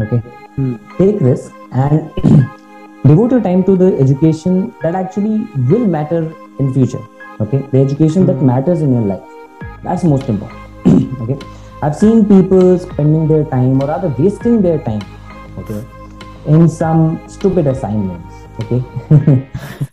okay. Hmm. Take risk and devote your time to the education that actually will matter in future. Okay. The education that hmm. matters in your life. That's most important. Okay. I've seen people spending their time or rather wasting their time okay in some stupid assignments okay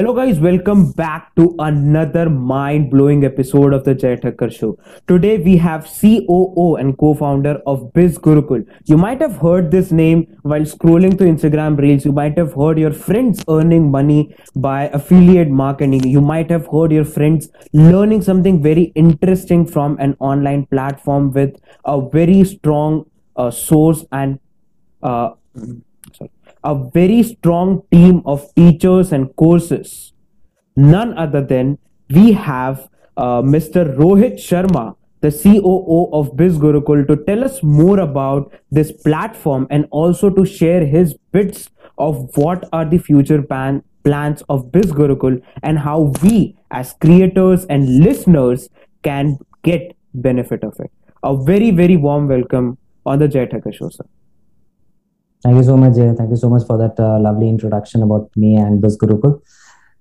Hello, guys, welcome back to another mind blowing episode of the Jay Thakkar Show. Today, we have COO and co founder of Biz Gurukul. You might have heard this name while scrolling through Instagram Reels. You might have heard your friends earning money by affiliate marketing. You might have heard your friends learning something very interesting from an online platform with a very strong uh, source and uh, a very strong team of teachers and courses. None other than we have uh, Mr. Rohit Sharma, the COO of Biz Gurukul, to tell us more about this platform and also to share his bits of what are the future plan- plans of Biz Gurukul and how we as creators and listeners can get benefit of it. A very, very warm welcome on the Jay Thakkar Show, sir. Thank you so much, Jay. Thank you so much for that uh, lovely introduction about me and Biz Gurukul.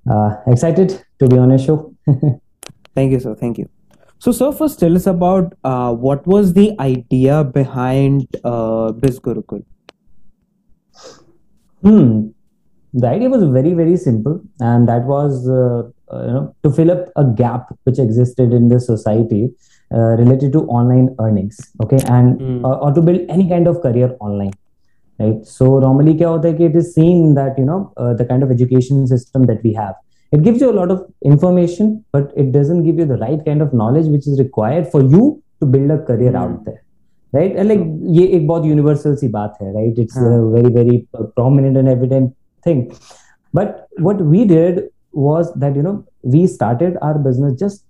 Uh, excited to be on your show. Thank you, sir. Thank you. So, sir, first tell us about uh, what was the idea behind uh, Biz Gurukul? Hmm. The idea was very, very simple, and that was uh, uh, you know to fill up a gap which existed in the society uh, related to online earnings. Okay, and Mm. uh, or to build any kind of career online Right. So normally, क्या होता है कि it is seen that you know uh, the kind of education system that we have. It gives you a lot of information, but it doesn't give you the right kind of knowledge which is required for you to build a career Hmm. out there. Right? And like ये एक बहुत universal सी बात है, right? It's हाँ. a very very prominent and evident thing. But what we did was that you know we started our business just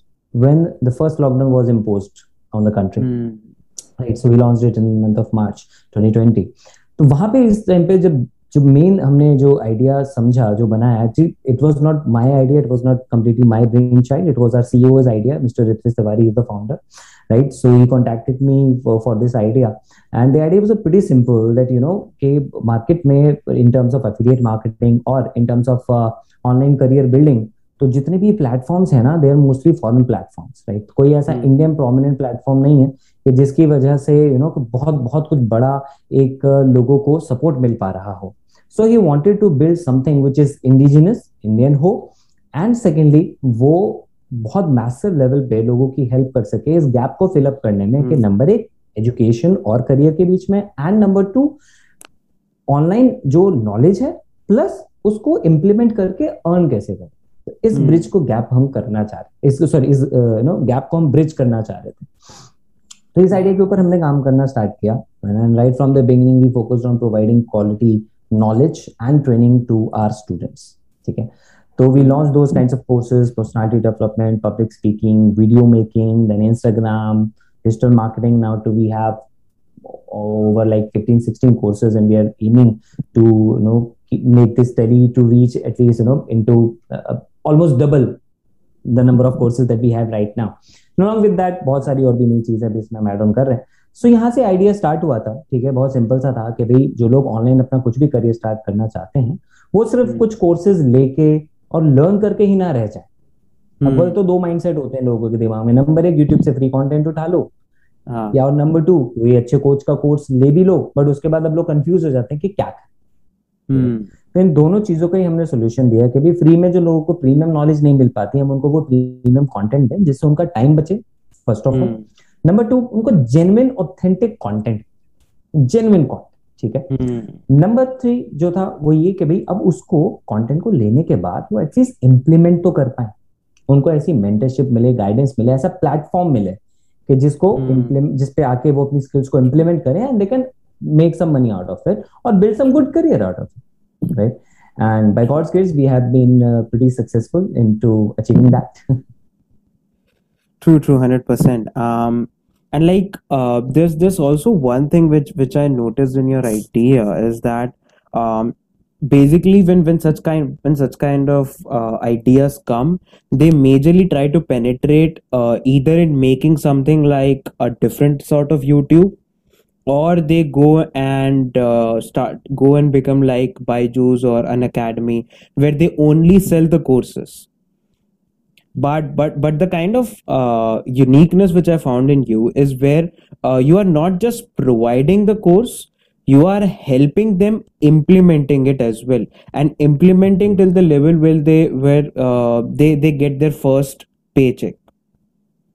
when the first lockdown was imposed on the country. Hmm. Right so we launched it in month of March 2020 तो वहाँ पे इस time पे जब जो main हमने जो idea समझा जो बनाया it was not my idea it was not completely my brain child it was our CEO's idea mister Ritesh Tiwari is the founder right so he contacted me for this idea and the idea was a pretty simple that you know के market में in terms of affiliate marketing और in terms of online career building तो जितने भी platforms है ना they are mostly foreign platforms right कोई ऐसा इंडियन प्रोमिनेंट प्लेटफॉर्म नहीं है कि जिसकी वजह से यू you नो know, बहुत बहुत कुछ बड़ा एक लोगों को सपोर्ट मिल पा रहा हो so he wanted to build something which is indigenous Indian हो एंड सेकेंडली वो बहुत मैसिव लेवल पे लोगों की हेल्प कर सके इस गैप को फिलअप करने में hmm. कि Hmm. नंबर एक एजुकेशन और करियर के बीच में एंड नंबर टू ऑनलाइन जो नॉलेज है प्लस उसको इम्प्लीमेंट करके अर्न कैसे करें तो इस Hmm. ब्रिज को गैप हम करना चाह रहे इसको सॉरी इस नो गैप को हम ब्रिज करना चाह रहे थे तो इस आइडिया के ऊपर हमने काम करना स्टार्ट किया and right from the beginning we focused on providing quality knowledge and training to our students ठीक है तो we launched those kinds of courses personality development public speaking video making then instagram digital marketing now to we have over like 15 16 courses and we are aiming to you know make this steady to reach at least you know into uh, almost double the number of courses that we have right now along with that बहुत सारी और भी नई चीज़ें भी इसमें add on कर रहे हैं सो so, यहाँ से आइडिया स्टार्ट हुआ था ठीक है बहुत सिंपल सा था कि भाई जो लोग ऑनलाइन अपना कुछ भी करियर स्टार्ट करना चाहते हैं वो सिर्फ़ हम्म। कुछ कोर्सेज लेके और लर्न करके ही ना रह जाए अब हम्म. बोले तो दो माइंडसेट होते हैं लोगों के दिमाग में नंबर एक यूट्यूब से फ्री कंटेंट उठा लो हाँ. या और नंबर टू कोई अच्छे कोच का कोर्स ले भी लो बट उसके बाद अब लोग कंफ्यूज हो जाते हैं कि क्या करें हम्म. तो इन दोनों चीज़ों का ही हमने सोल्यूशन दिया कि भी फ्री में जो लोगों को प्रीमियम नॉलेज नहीं मिल पाती हम उनको वो प्रीमियम कॉन्टेंट दें जिससे उनका टाइम बचे first of all hmm. Number two उनको genuine authentic content genuine content ठीक है? हम्म. नंबर थ्री जो था वो ये कि भाई अब उसको कंटेंट को लेने के बाद वो एटलीस्ट इम्प्लीमेंट तो कर पाए। उनको ऐसी मेंटरशिप मिले गाइडेंस मिले ऐसा प्लेटफॉर्म मिले कि जिसको implement- जिस पे आके वो अपनी स्किल्स को इम्प्लीमेंट करें and they can make some money out of it और build some good career out of it right? And by God's grace, we have been uh, pretty successful into achieving that. true, true, hundred percent. Um, and like uh, there's there's also one thing which which I noticed in your idea is that um, basically when when such kind when such kind of uh, ideas come they majorly try to penetrate uh, either in making something like a different sort of youtube or they go and uh, start go and become like Byju's or an academy where they only sell the courses. But but but the kind of uh, uniqueness which i found in you is where uh, you are not just providing the course you are helping them implementing it as well. And implementing till the level where they where uh, they they get their first paycheck.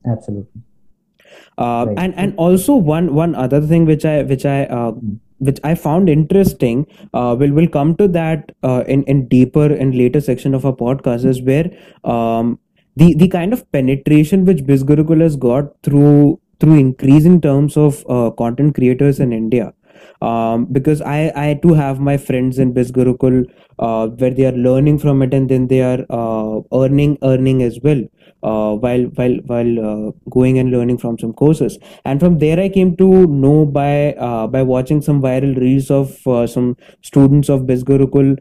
Absolutely uh, right. and and also one one other thing which i which i uh, which I found interesting. Uh, we'll will come to that uh, in in deeper and later section of our podcast is where um, the the kind of penetration which BizGurukul has got through through increasing terms of uh, content creators in India um, because I, I too have my friends in BizGurukul uh, where they are learning from it and then they are uh, earning earning as well uh, while while while uh, going and learning from some courses. And from there I came to know by uh, by watching some viral reels of uh, some students of BizGurukul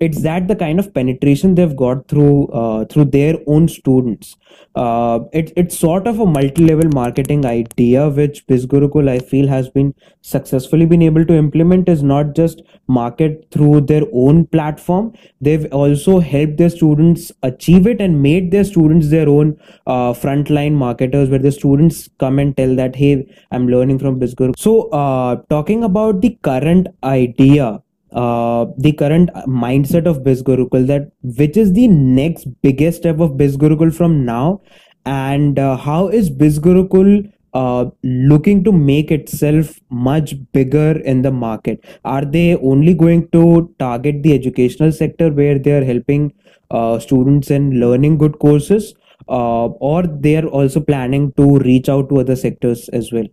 it's that the kind of penetration they've got through uh, through their own students. Uh, it, it's sort of a multi-level marketing idea which bizgurukul i feel has been successfully been able to implement is not just market through their own platform. They've also helped their students achieve it and made their students their own uh, frontline marketers where the students come and tell that hey i'm learning from bizgurukul. So uh, talking about the current idea uh, the current mindset of BizGurukul that which is the next biggest step of BizGurukul from now? And uh, how is BizGurukul uh, looking to make itself much bigger in the market? Are they only going to target the educational sector where they are helping uh, students in learning good courses uh, or they are also planning to reach out to other sectors as well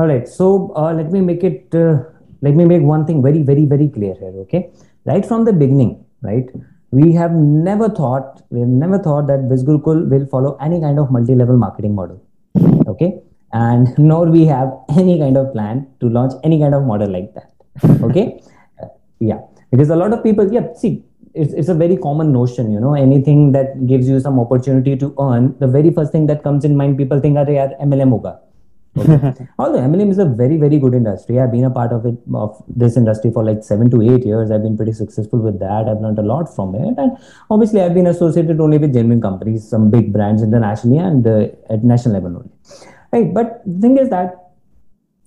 all right. So uh, let me make it. Uh, let me make one thing very, very, very clear here. Okay. Right from the beginning, right, we have never thought we have never thought that BizGurukul will follow any kind of multi-level marketing model. Okay. And nor we have any kind of plan to launch any kind of model like that. Okay. uh, yeah. Because a lot of people, yeah, see, it's, it's a very common notion you know anything that gives you some opportunity to earn the very first thing that comes in mind people think are mlm hoga Okay. Although MLM is a very, very good industry. I've been a part of it, of this industry for like seven to eight years. I've been pretty successful with that. I've learned a lot from it. And obviously, I've been associated only with genuine companies, some big brands internationally and uh, at national level only. Right. But the thing is that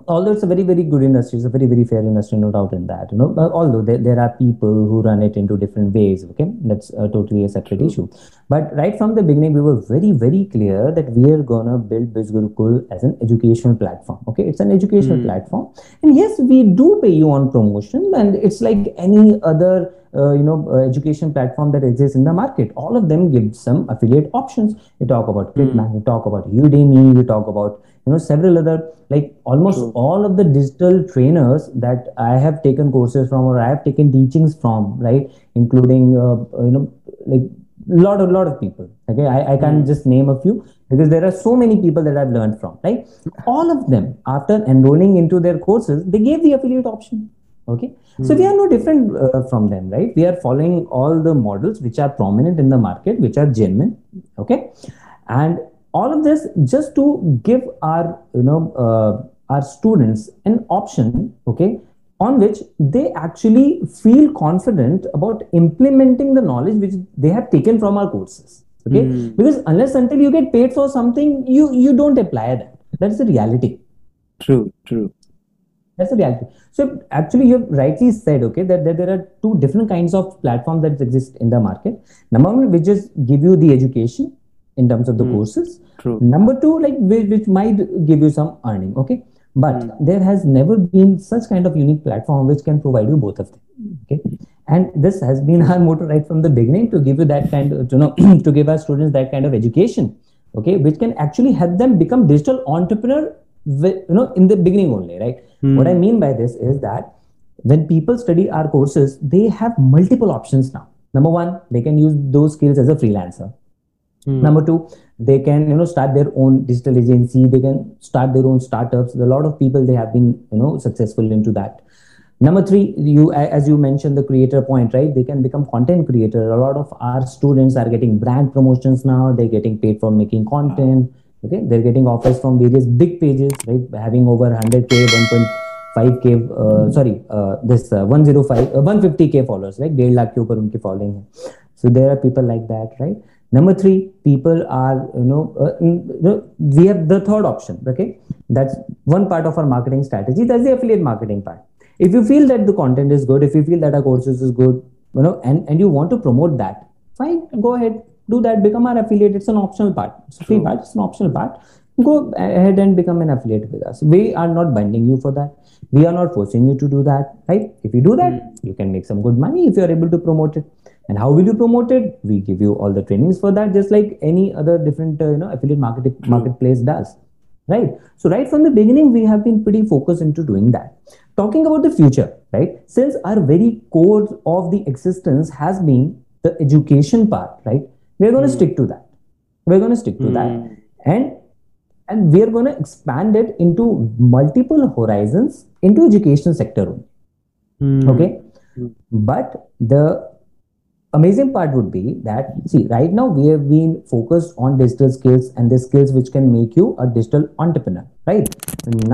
although it's a very very good industry it's a very very fair industry no doubt in that you know. But although there, there are people who run it into different ways okay? That's a totally a separate issue. But right from the beginning we were very very clear that we are gonna build bizgurukul as an educational platform okay? It's an educational mm. platform. And yes we do pay you on promotion and it's like any other uh, you know uh, education platform that exists in the market all of them give some affiliate options you talk about clickbank mm. you talk about udemy you talk about you know several other like almost True. all of the digital trainers that i have taken courses from or i have taken teachings from right including uh, you know like a lot a lot of people okay i, I can't mm. just name a few because there are so many people that i've learned from right all of them after enrolling into their courses they gave the affiliate option okay mm. so we are no different uh, from them right? We are following all the models which are prominent in the market which are genuine okay? And all of this just to give our you know uh, our students an option okay on which they actually feel confident about implementing the knowledge which they have taken from our courses okay? Mm. because unless until you get paid for something you you don't apply that. That's the reality. True true that's the reality so actually you have rightly said okay that, that there are two different kinds of platforms that exist in the market number one which just give you the education in terms of the mm. courses True. number two like which, which, might give you some earning okay but mm. there has never been such kind of unique platform which can provide you both of them okay and this has been our motto right from the beginning to give you that kind of you know to give our students that kind of education okay which can actually help them become digital entrepreneur you know in the beginning only right mm. what i mean by this is that when people study our courses they have multiple options now number one they can use those skills as a freelancer Mm. Number two, they can you know start their own digital agency. They can start their own startups. A lot of people they have been you know successful into that. number three you as you mentioned the creator point right they can become content creator a lot of our students are getting brand promotions now they're getting paid for making content okay? They're getting offers from various big pages right? Having over 100k 1.5k uh, sorry uh, this uh, 105 uh, 150k followers right? 1.5 lakh ke upar unki following hai. So there are people like that right? Number three people are you know, uh, we have the third option okay? That's one part of our marketing strategy. That's the affiliate marketing part. If you feel that the content is good if you feel that our courses is good you know and and you want to promote that fine go ahead do that become our affiliate. It's an optional part. It's a free part. It's an optional part. Go ahead and become an affiliate with us. We are not binding you for that. We are not forcing you to do that right? If you do that mm. you can make some good money if you are able to promote it. And how will you promote it? We give you all the trainings for that just like any other different uh, you know affiliate market, marketplace does right? So right from the beginning we have been pretty focused into doing that. Talking about the future right? Since our very core of the existence has been the education part right we're going to mm. stick to that we're going to stick to mm. that hmm. and and we're going to expand it into multiple horizons into education sector mm. okay hmm. but the amazing part would be that see right now we have been focused on digital skills and the skills which can make you a digital entrepreneur right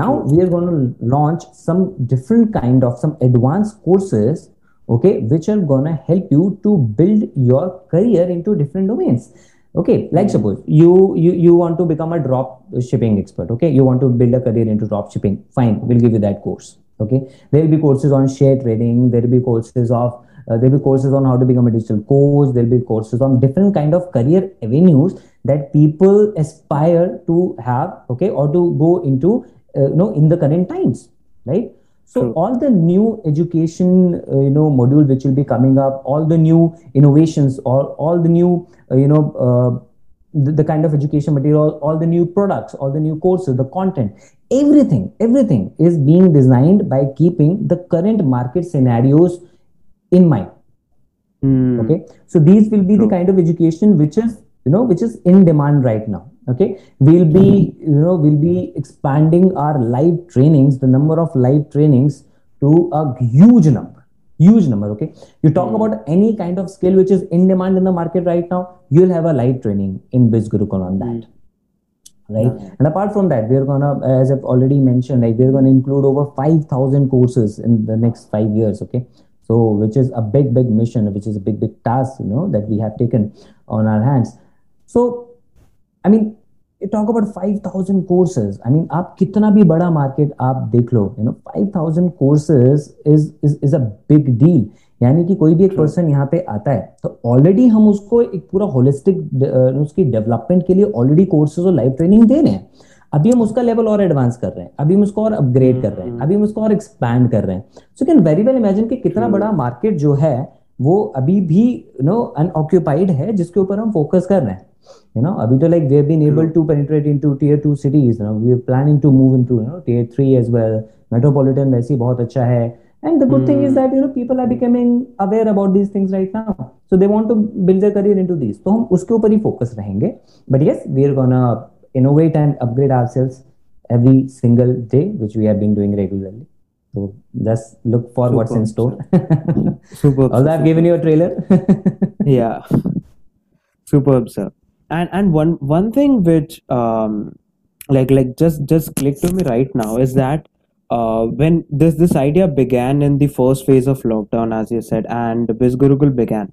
now we are going to launch some different kind of some advanced courses okay which are to help you to build your career into different domains. Okay like hmm. suppose you you you want to become a drop shipping expert. Okay you want to build a career into drop shipping. Fine we'll give you that course. Okay there will be courses on share trading there will be courses of uh, there'll be courses on how to become a digital coach there'll be courses on different kind of career avenues that people aspire to have okay or to go into uh, you know in the current times right so True. all the new education uh, you know module which will be coming up all the new innovations or all the new uh, you know uh, the, the, kind of education material all the new products all the new courses the content everything everything is being designed by keeping the current market scenarios in mind mm. okay so these will be True. the kind of education which is you know which is in demand right now okay we'll be you know we'll be expanding our live trainings the number of live trainings to a huge number huge number okay you talk mm. about any kind of skill which is in demand in the market right now you'll have a live training in biz gurukul on that mm. right mm. and apart from that we're gonna as i've already mentioned like we're gonna include over 5000 courses in the next five years okay so which is a big big mission which is a big big task you know that we have taken on our hands so i mean you talk about 5000 courses. I mean आप कितना भी बड़ा market आप देख लो you know 5000 courses is is is a big deal यानी कि कोई भी एक पर्सन यहाँ पे आता है तो ऑलरेडी हम उसको एक पूरा होलिस्टिक उसकी डेवलपमेंट के लिए ऑलरेडी कोर्सेज और लाइव ट्रेनिंग दे रहे हैं। अभी हम उसका लेवल और एडवांस कर रहे हैं अभी हम उसको और अपग्रेड कर रहे हैं अभी हम उसको और एक्सपैंड कर रहे हैं। So can very well imagine कि कितना बड़ा मार्केट जो है वो अभी भी यू नो अनऑक्यूपाइड है जिसके ऊपर हम फोकस कर रहे हैं। you know abhi like we have been able to penetrate into tier 2 cities you know we are planning to move into you know tier 3 as well metropolitan वैसे बहुत अच्छा है and the good mm. thing is that you know people are becoming aware about these things right now so they want to build their career into these तो हम उसके ऊपर ही focus रहेंगे but yes we are gonna innovate and upgrade ourselves every single day, which we have been doing regularly. So just look for Superb. what's in store. Superb. Although I've given you a trailer. yeah. Superb, sir. And and one one thing which um like like just just clicked to me right now is that uh, when this this idea began in the first phase of lockdown, as you said, and Biz Gurukul began,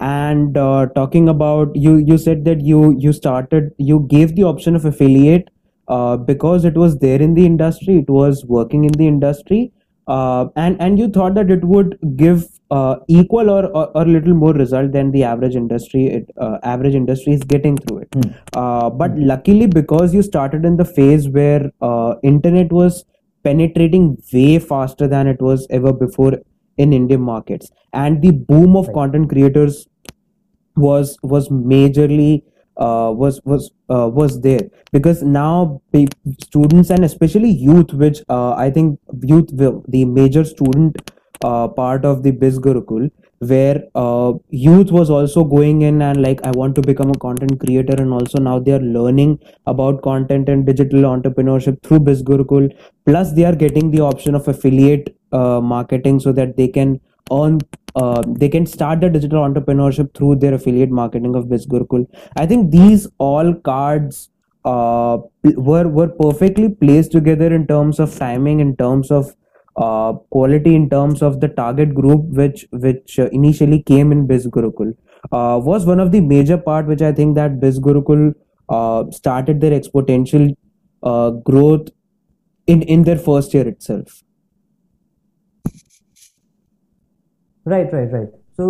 and uh, talking about you you said that you you started you gave the option of affiliate uh, because it was there in the industry it was working in the industry uh, and and you thought that it would give uh, equal or, or, or little more result than the average industry it, uh, average industry is getting through it mm. but mm. luckily because you started in the phase where internet was penetrating way faster than it was ever before in Indian markets and the boom of right. content creators was was majorly uh, was was uh, was there because now students and especially youth which uh, i think youth will the major student uh, part of the biz gurukul where uh, youth was also going in and like i want to become a content creator and also now they are learning about content and digital entrepreneurship through biz gurukul plus they are getting the option of affiliate uh, marketing so that they can earn uh, they can start the digital entrepreneurship through their affiliate marketing of BizGurukul. I think these all cards uh, were were perfectly placed together in terms of timing, in terms of uh, quality, in terms of the target group, which which uh, initially came in BizGurukul, uh, was one of the major part which I think that BizGurukul uh, started their exponential uh, growth in in their first year itself. Right right right so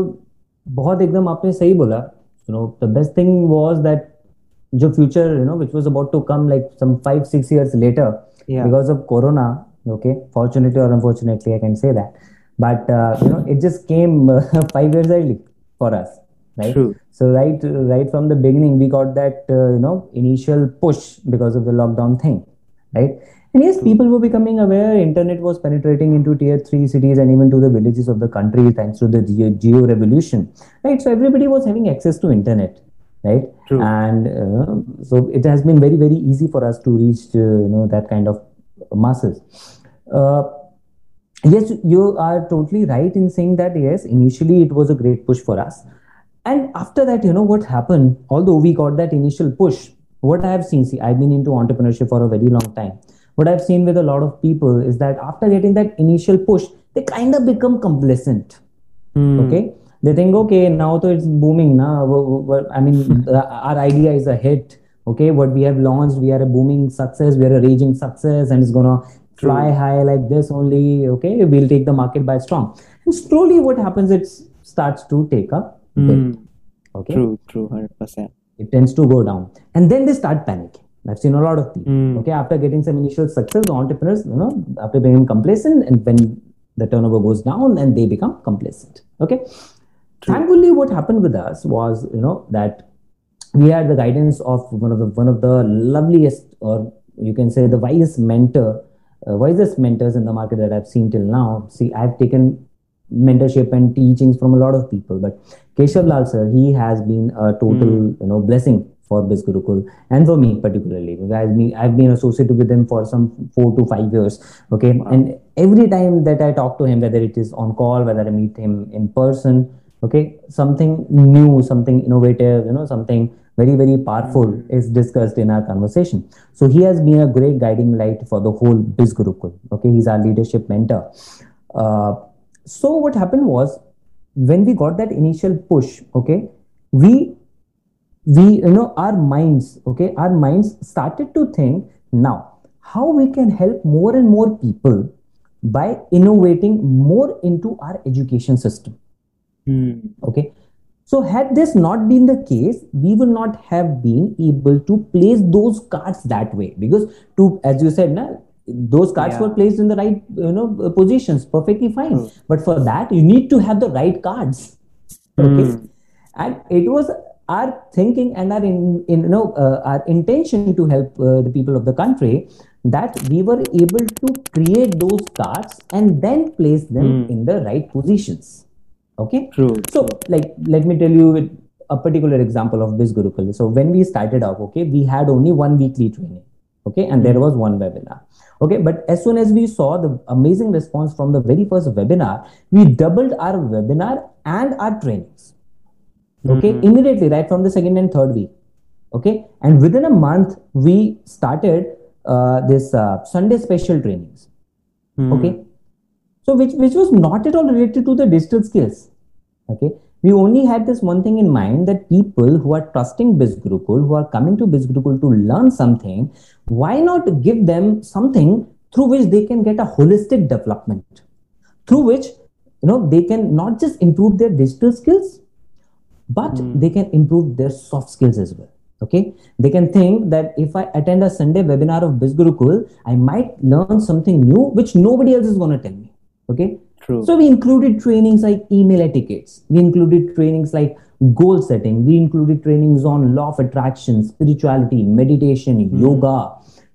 बहुत एकदम आपने सही बोला you know the best thing was that जो future you know which was about to come like some 5 6 years later because of corona okay fortunately or unfortunately i can say that but uh, you know it just came uh, 5 years early for us right True. so right right from the beginning we got that uh, you know initial push because of the lockdown thing right and yes, people were becoming aware. Internet was penetrating into tier three cities and even to the villages of the country thanks to the geo revolution, right? So everybody was having access to internet, right? True. And uh, so it has been very very easy for us to reach uh, you know that kind of masses. Uh, yes, you are totally right in saying that. Yes, initially it was a great push for us, and after that, you know what happened? Although we got that initial push, what I have seen, see, I've been into entrepreneurship for a very long time what I've seen with a lot of people is that after getting that initial push, they kind of become complacent. Mm. Okay. They think, okay, now so it's booming. Now, I mean, our idea is a hit. Okay. What we have launched, we are a booming success. We are a raging success and it's going to fly high like this only. Okay. We'll take the market by storm. And slowly what happens, it starts to take a mm. Okay. True, true, 100%. It tends to go down. And then they start panicking I've seen a lot of people. Mm. Okay, after getting some initial success, the entrepreneurs, you know, after becoming complacent, and when the turnover goes down, and they become complacent. Okay. True. Thankfully, what happened with us was, you know, that we had the guidance of one of the one of the loveliest, or you can say the wisest mentor, uh, wisest mentors in the market that I've seen till now. See, I've taken mentorship and teachings from a lot of people, but Keshav Lal sir, he has been a total, mm. you know, blessing for Biz Gurukul and for me particularly. I've been, I've been associated with him for some four to five years. Okay. Wow. And every time that I talk to him, whether it is on call, whether I meet him in person, okay, something new, something innovative, you know, something very, very powerful mm-hmm. is discussed in our conversation. So he has been a great guiding light for the whole Biz Gurukul. Okay. He's our leadership mentor. Uh, so what happened was when we got that initial push, okay, we we you know our minds okay our minds started to think now how we can help more and more people by innovating more into our education system mm. okay so had this not been the case we would not have been able to place those cards that way because to as you said na, those cards yeah. were placed in the right you know positions perfectly fine mm. but for that you need to have the right cards okay mm. and it was our thinking and our in, in you know uh, our intention to help uh, the people of the country that we were able to create those cards and then place them mm. in the right positions okay true so like let me tell you with a particular example of this gurukul so when we started off okay we had only one weekly training okay and mm. there hmm. was one webinar okay but as soon as we saw the amazing response from the very first webinar we doubled our webinar and our trainings okay mm-hmm. immediately right from the second and third week okay and within a month we started uh, this uh, sunday special trainings mm-hmm. okay so which which was not at all related to the digital skills. Okay? We only had this one thing in mind that people who are trusting BizGurukul, who are coming to BizGurukul to learn something, why not give them something through which they can get a holistic development, through which you know they can not just improve their digital skills, but mm. they can improve their soft skills as well. Okay? They can think that if i attend a sunday webinar of bizgurukul i might learn something new which nobody else is going to tell me okay True. so we included trainings like email etiquettes we included trainings like goal setting we included trainings on law of attraction spirituality meditation mm. yoga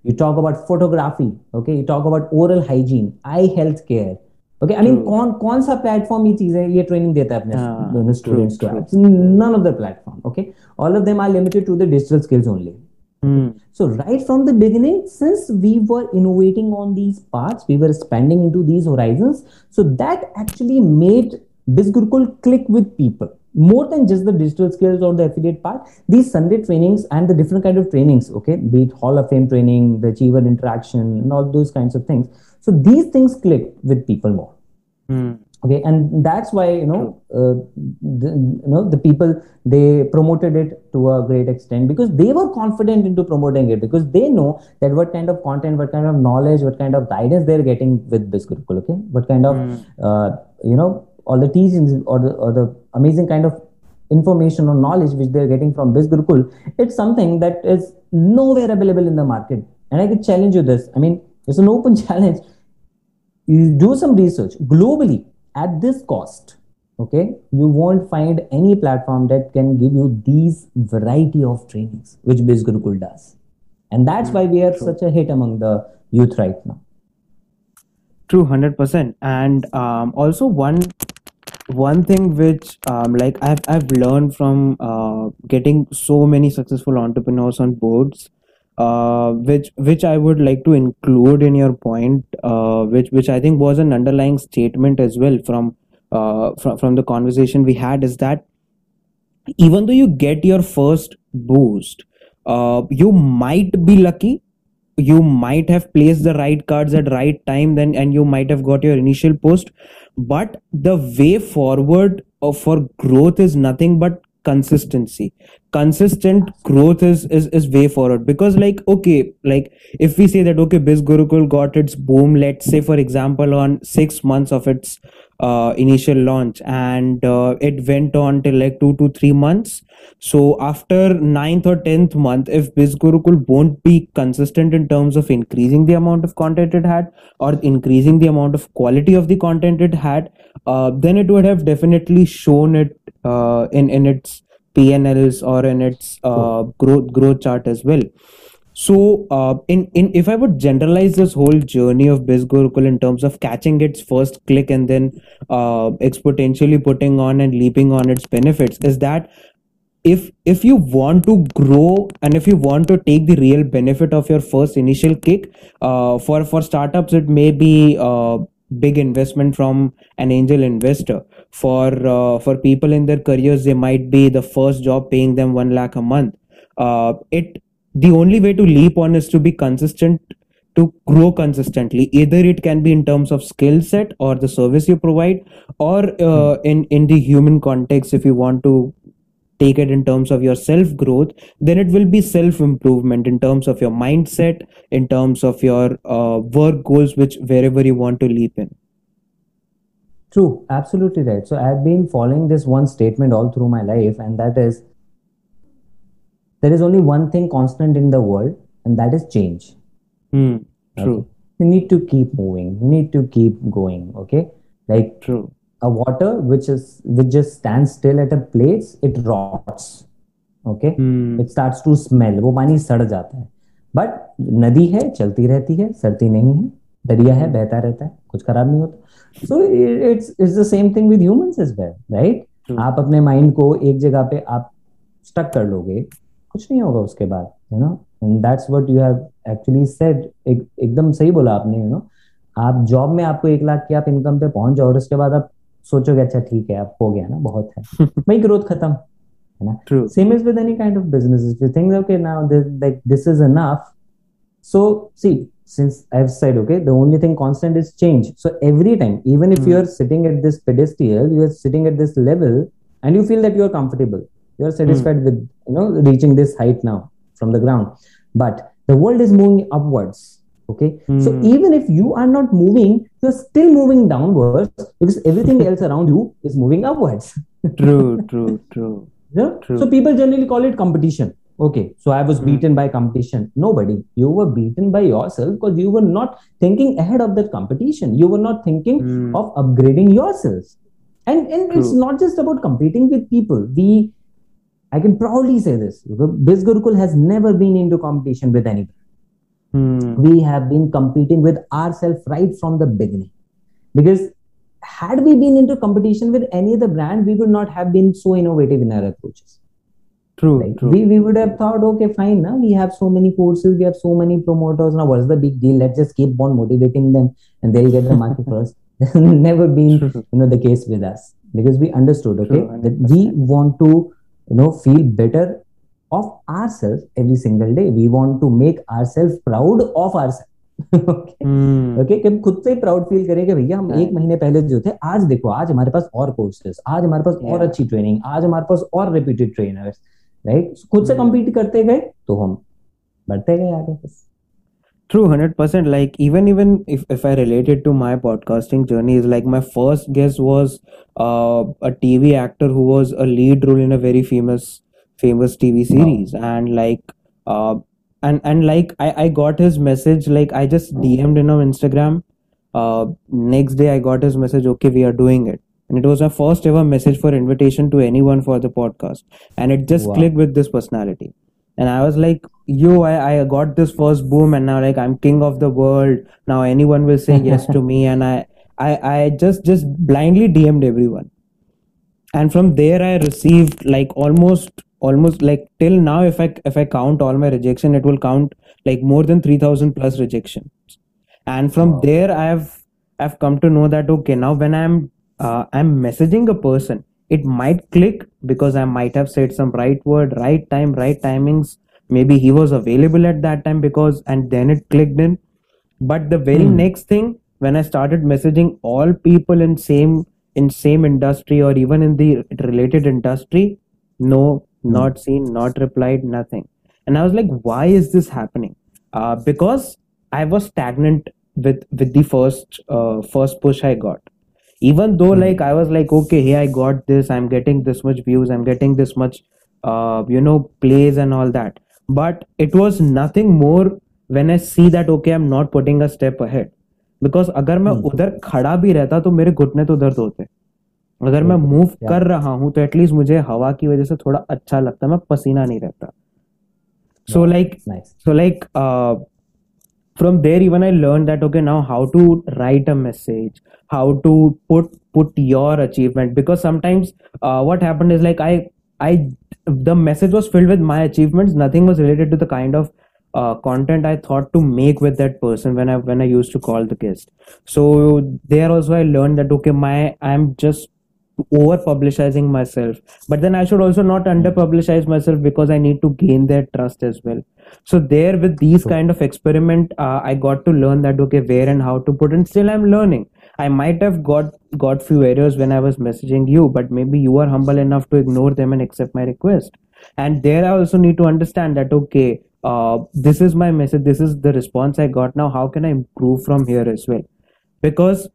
you talk about photography okay you talk about oral hygiene eye health care okay I mean कौन कौन सा platform ये चीजें ये training देता है अपने दोनों स्टूडेंट्स को none of the platform okay all of them are limited to the digital skills only Mm. So right from the beginning, since we were innovating on these parts, we were expanding into these horizons. So that actually made BizGurukul click with people more than just the digital skills or the affiliate part. These Sunday trainings and the different kind of trainings, okay, be it Hall of Fame training, the achiever interaction, and all those kinds of things. So these things click with people more. Mm okay and that's why you know uh, the, you know the people they promoted it to a great extent because they were confident into promoting it because they know that what kind of content what kind of knowledge what kind of guidance they're getting with this gurukul okay? What kind of mm. uh, you know all the teachings or the, or the amazing kind of information or knowledge which they're getting from this gurukul it's something that is nowhere available in the market. And i could challenge you this. I mean it's an open challenge. You do some research globally at this cost okay you won't find any platform that can give you these variety of trainings which biz gurukul does and that's why we are True. such a hit among the youth right now True, hundred percent. And um, also one one thing which um, like I've I've learned from uh, getting so many successful entrepreneurs on boards uh, which which I would like to include in your point, uh, which which I think was an underlying statement as well from uh, from from the conversation we had, is that even though you get your first boost, uh, you might be lucky. You might have placed the right cards at right time, then and you might have got your initial post. But the way forward uh, for growth is nothing but consistency. Consistent growth is, is is way forward. Because like okay like if we say that okay biz gurukul got its boom let's say for example on six months of its uh, initial launch and uh, it went on till like two to three months. So after ninth or tenth month if biz gurukul won't be consistent in terms of increasing the amount of content it had or increasing the amount of quality of the content it had uh, then it would have definitely shown it uh, in in its PNLs or in its uh, growth growth chart as well. So, uh, in in if I would generalize this whole journey of BizGurukul in terms of catching its first click and then uh, exponentially putting on and leaping on its benefits, is that if if you want to grow and if you want to take the real benefit of your first initial kick, uh, for for startups it may be uh, big investment from an angel investor. For uh, for people in their careers they might be the first job paying them 1 lakh a month. Uh, it the only way to leap on is to be consistent to grow consistently. Either it can be in terms of skill set or the service you provide or uh, in in the human context if you want to take it in terms of your self growth then it will be self improvement in terms of your mindset in terms of your uh, work goals which wherever you want to leap in. True. Absolutely right. So i've been following this one statement all through my life and that is there is only one thing constant in the world and that is change. Mm, true. Okay? you need to keep moving. You need to keep going. Okay? Like true a water which is which just stands still at a place it rots. Okay? Hmm. it starts to वो पानी सड़ जाता है। But नदी है चलती रहती है सड़ती नहीं है। दरिया है बहता रहता है कुछ खराब नहीं होता। So it's it's the same thing with humans as well right आप अपने माइंड को एक जगह पे आप स्टक कर लोगे कुछ नहीं होगा उसके बाद you know and that's what you have actually said एकदम सही बोला आपने यू नो आप जॉब में आपको एक लाख की आप इनकम पे पहुँच जाओ और उसके बाद आप सोचोगे अच्छा ठीक है अब हो गया ना बहुत है वही ग्रोथ खत्म है ना same is with any kind of business you think okay now like this is enough so see since i've said okay the only thing constant is change so every time even if mm. you're sitting at this pedestal you're sitting at this level and you feel that you're comfortable you're satisfied mm. with you know reaching this height now from the ground but the world is moving upwards okay? Mm. so even if you are not moving you're still moving downwards because everything else around you is moving upwards. True true true. Yeah? true. So people generally call it competition. Okay? So i was mm. beaten by competition. Nobody. You were beaten by yourself because you were not thinking ahead of that competition. You were not thinking mm. of upgrading yourself. And, and it's not just about competing with people. We i can proudly say this. Biz gurukul has never been into competition with anybody Hmm. We have been competing with ourselves right from the beginning. Because had we been into competition with any other brand, we would not have been so innovative in our approaches. True, like true. we, we would have thought okay fine now we have so many courses we have so many promoters now what's the big deal let's just keep on motivating them and they'll get the market first never been True. you know the case with us because we understood okay True, that we want to you know feel better of ourselves every single day. We want to make ourselves proud of ourselves. Okay okay खुद से ही proud feel करेंगे भैया हम एक महीने पहले जो थे आज देखो आज हमारे पास और कोर्सेस आज हमारे पास और अच्छी ट्रेनिंग आज हमारे पास और रिपीटेड ट्रेनर्स राइट खुद से कम्पीट करते गए तो हम बढ़ते गए आगे true hundred percent like even even if if I related to my podcasting journey is like my first guest was a T actor who was a lead role in a very famous famous TV series, and like uh, and and like I I got his message. Like I just DM'd him on Instagram. Uh, next day I got his message. Okay, we are doing it. And it was my first ever message for invitation to anyone for the podcast, and it just Wow. clicked with this personality and i was like yo I, I got this first boom and now like i'm king of the world now anyone will say yes to me and I, I i just just blindly dm'd everyone and from there i received like almost almost like till now if i if i count all my rejection it will count like more than 3000 plus rejections and from Wow. there i've i've come to know that okay now when i'm uh, i'm messaging a person it might click because i might have said some right word right time right timings maybe he was available at that time because and then it clicked in but the very Hmm. next thing when i started messaging all people in same in same industry or even in the related industry no not seen not replied nothing and i was like why is this happening uh, because i was stagnant with with the first uh, first push i got even though Hmm. like i was like okay hey i got this i'm getting this much views i'm getting this much uh, you know plays and all that but it was nothing more when i see that okay i'm not putting a step ahead because अगर मैं Hmm. उधर खड़ा भी रहता तो मेरे घुटने तो दर्द होते अगर मैं मूव कर रहा हूँ तो एटलीस्ट मुझे हवा की वजह से थोड़ा अच्छा लगता है मैं पसीना नहीं रहता so like like uh, from there even i learned that okay now how to write a message how to put put your achievement because sometimes uh, what happened is like i i the message was filled with my achievements nothing was related to the kind of uh, content i thought to make with that person when i when i used to call the guest so there also i learned that okay my i'm just over publicizing myself. But then i should also not under publicize myself because i need to gain their trust as well. So there with these kind of experiment uh, i got to learn that okay where and how to put and still i'm learning. I might have got got few errors when i was messaging you but maybe you are humble enough to ignore them and accept my request. And there i also need to understand that okay uh, this is my message. This is the response i got. Now how can i improve from here as well? Because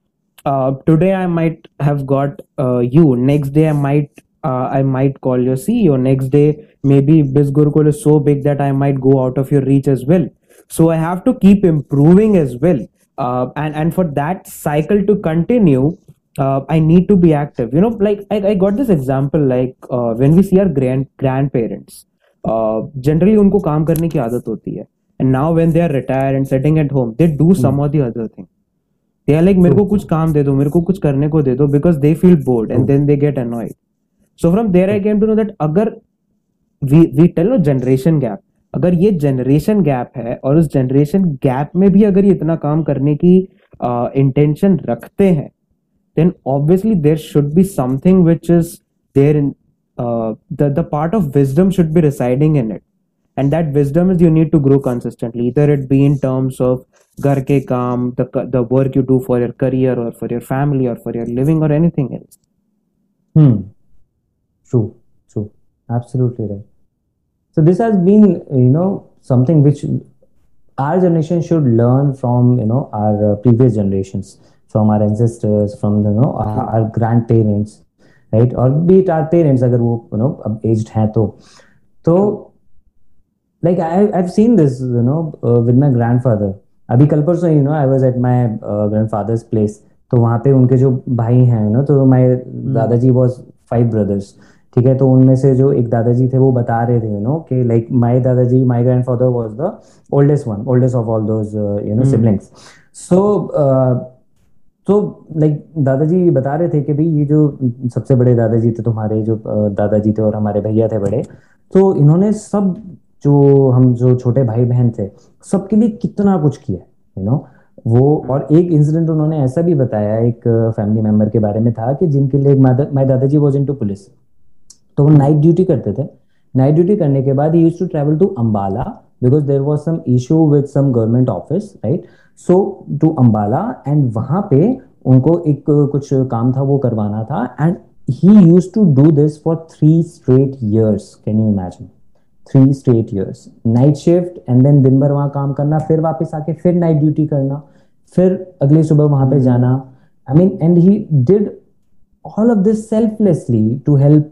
uh, today I might have got uh, you. Next day I might uh, I might call your CEO. Next day maybe Biz Gurukul is so big that I might go out of your reach as well. So I have to keep improving as well. Uh, and and for that cycle to continue, uh, I need to be active. You know, like I, I got this example like uh, when we see our grand grandparents. Uh, generally उनको काम करने की आदत होती है and now when they are retired and sitting at home they do some or the other thing they are like मेरे को कुछ काम दे दो मेरे को कुछ करने को दे दो because they feel bored and then they get annoyed so from there I came to know that अगर we we tell no generation gap अगर ये जनरेशन गैप है और उस जनरेशन गैप में भी अगर ये इतना काम करने की इंटेंशन रखते हैं then obviously there should be something which is there in uh, the the part of wisdom should be residing in it and that wisdom is you need to grow consistently either it be in terms of घर के काम the the work you do for your career or for your family or for your living or anything else Hmm. True, true. Absolutely right. So this has been, you know, something which our generation should learn from, you know, our uh, previous generations, from our ancestors, from the, you know, our, our grandparents, right? Or be it our parents, अगर वो, you know, अब aged हैं तो, तो like I, I've seen this, you know, uh, with my grandfather. अभी कल परसों you know I was at my grandfather's place तो वहाँ पे उनके जो भाई हैं ना तो माय दादाजी वाज फाइव ब्रदर्स ठीक है? तो उनमें से जो एक दादाजी थे वो बता रहे थे यू नो कि लाइक माय दादाजी my grandfather was the oldest one oldest of all those you know siblings so तो लाइक दादाजी बता रहे थे कि भाई ये जो सबसे बड़े दादाजी थे तुम्हारे जो uh, दादाजी थे और हमारे भैया थे बड़े तो इन्होंने सब जो हम जो छोटे भाई बहन थे सबके लिए कितना कुछ किया यू नो वो और एक इंसिडेंट उन्होंने ऐसा भी बताया एक फैमिली मेंबर के बारे में था कि जिनके लिए माय दादाजी वॉज़ इन टू पुलिस तो वो नाइट ड्यूटी करते थे। नाइट ड्यूटी करने के बाद use to travel to Ambala because there was some issue with some government office right so to Ambala and वहाँ पे उनको एक कुछ काम था वो करवाना था। And he use to do this for three straight years can you imagine three straight years night shift and then दिन भर वहाँ काम करना फिर वापस आके फिर नाइट ड्यूटी करना फिर अगली सुबह वहाँ पे जाना। I mean and he did all of this selflessly to help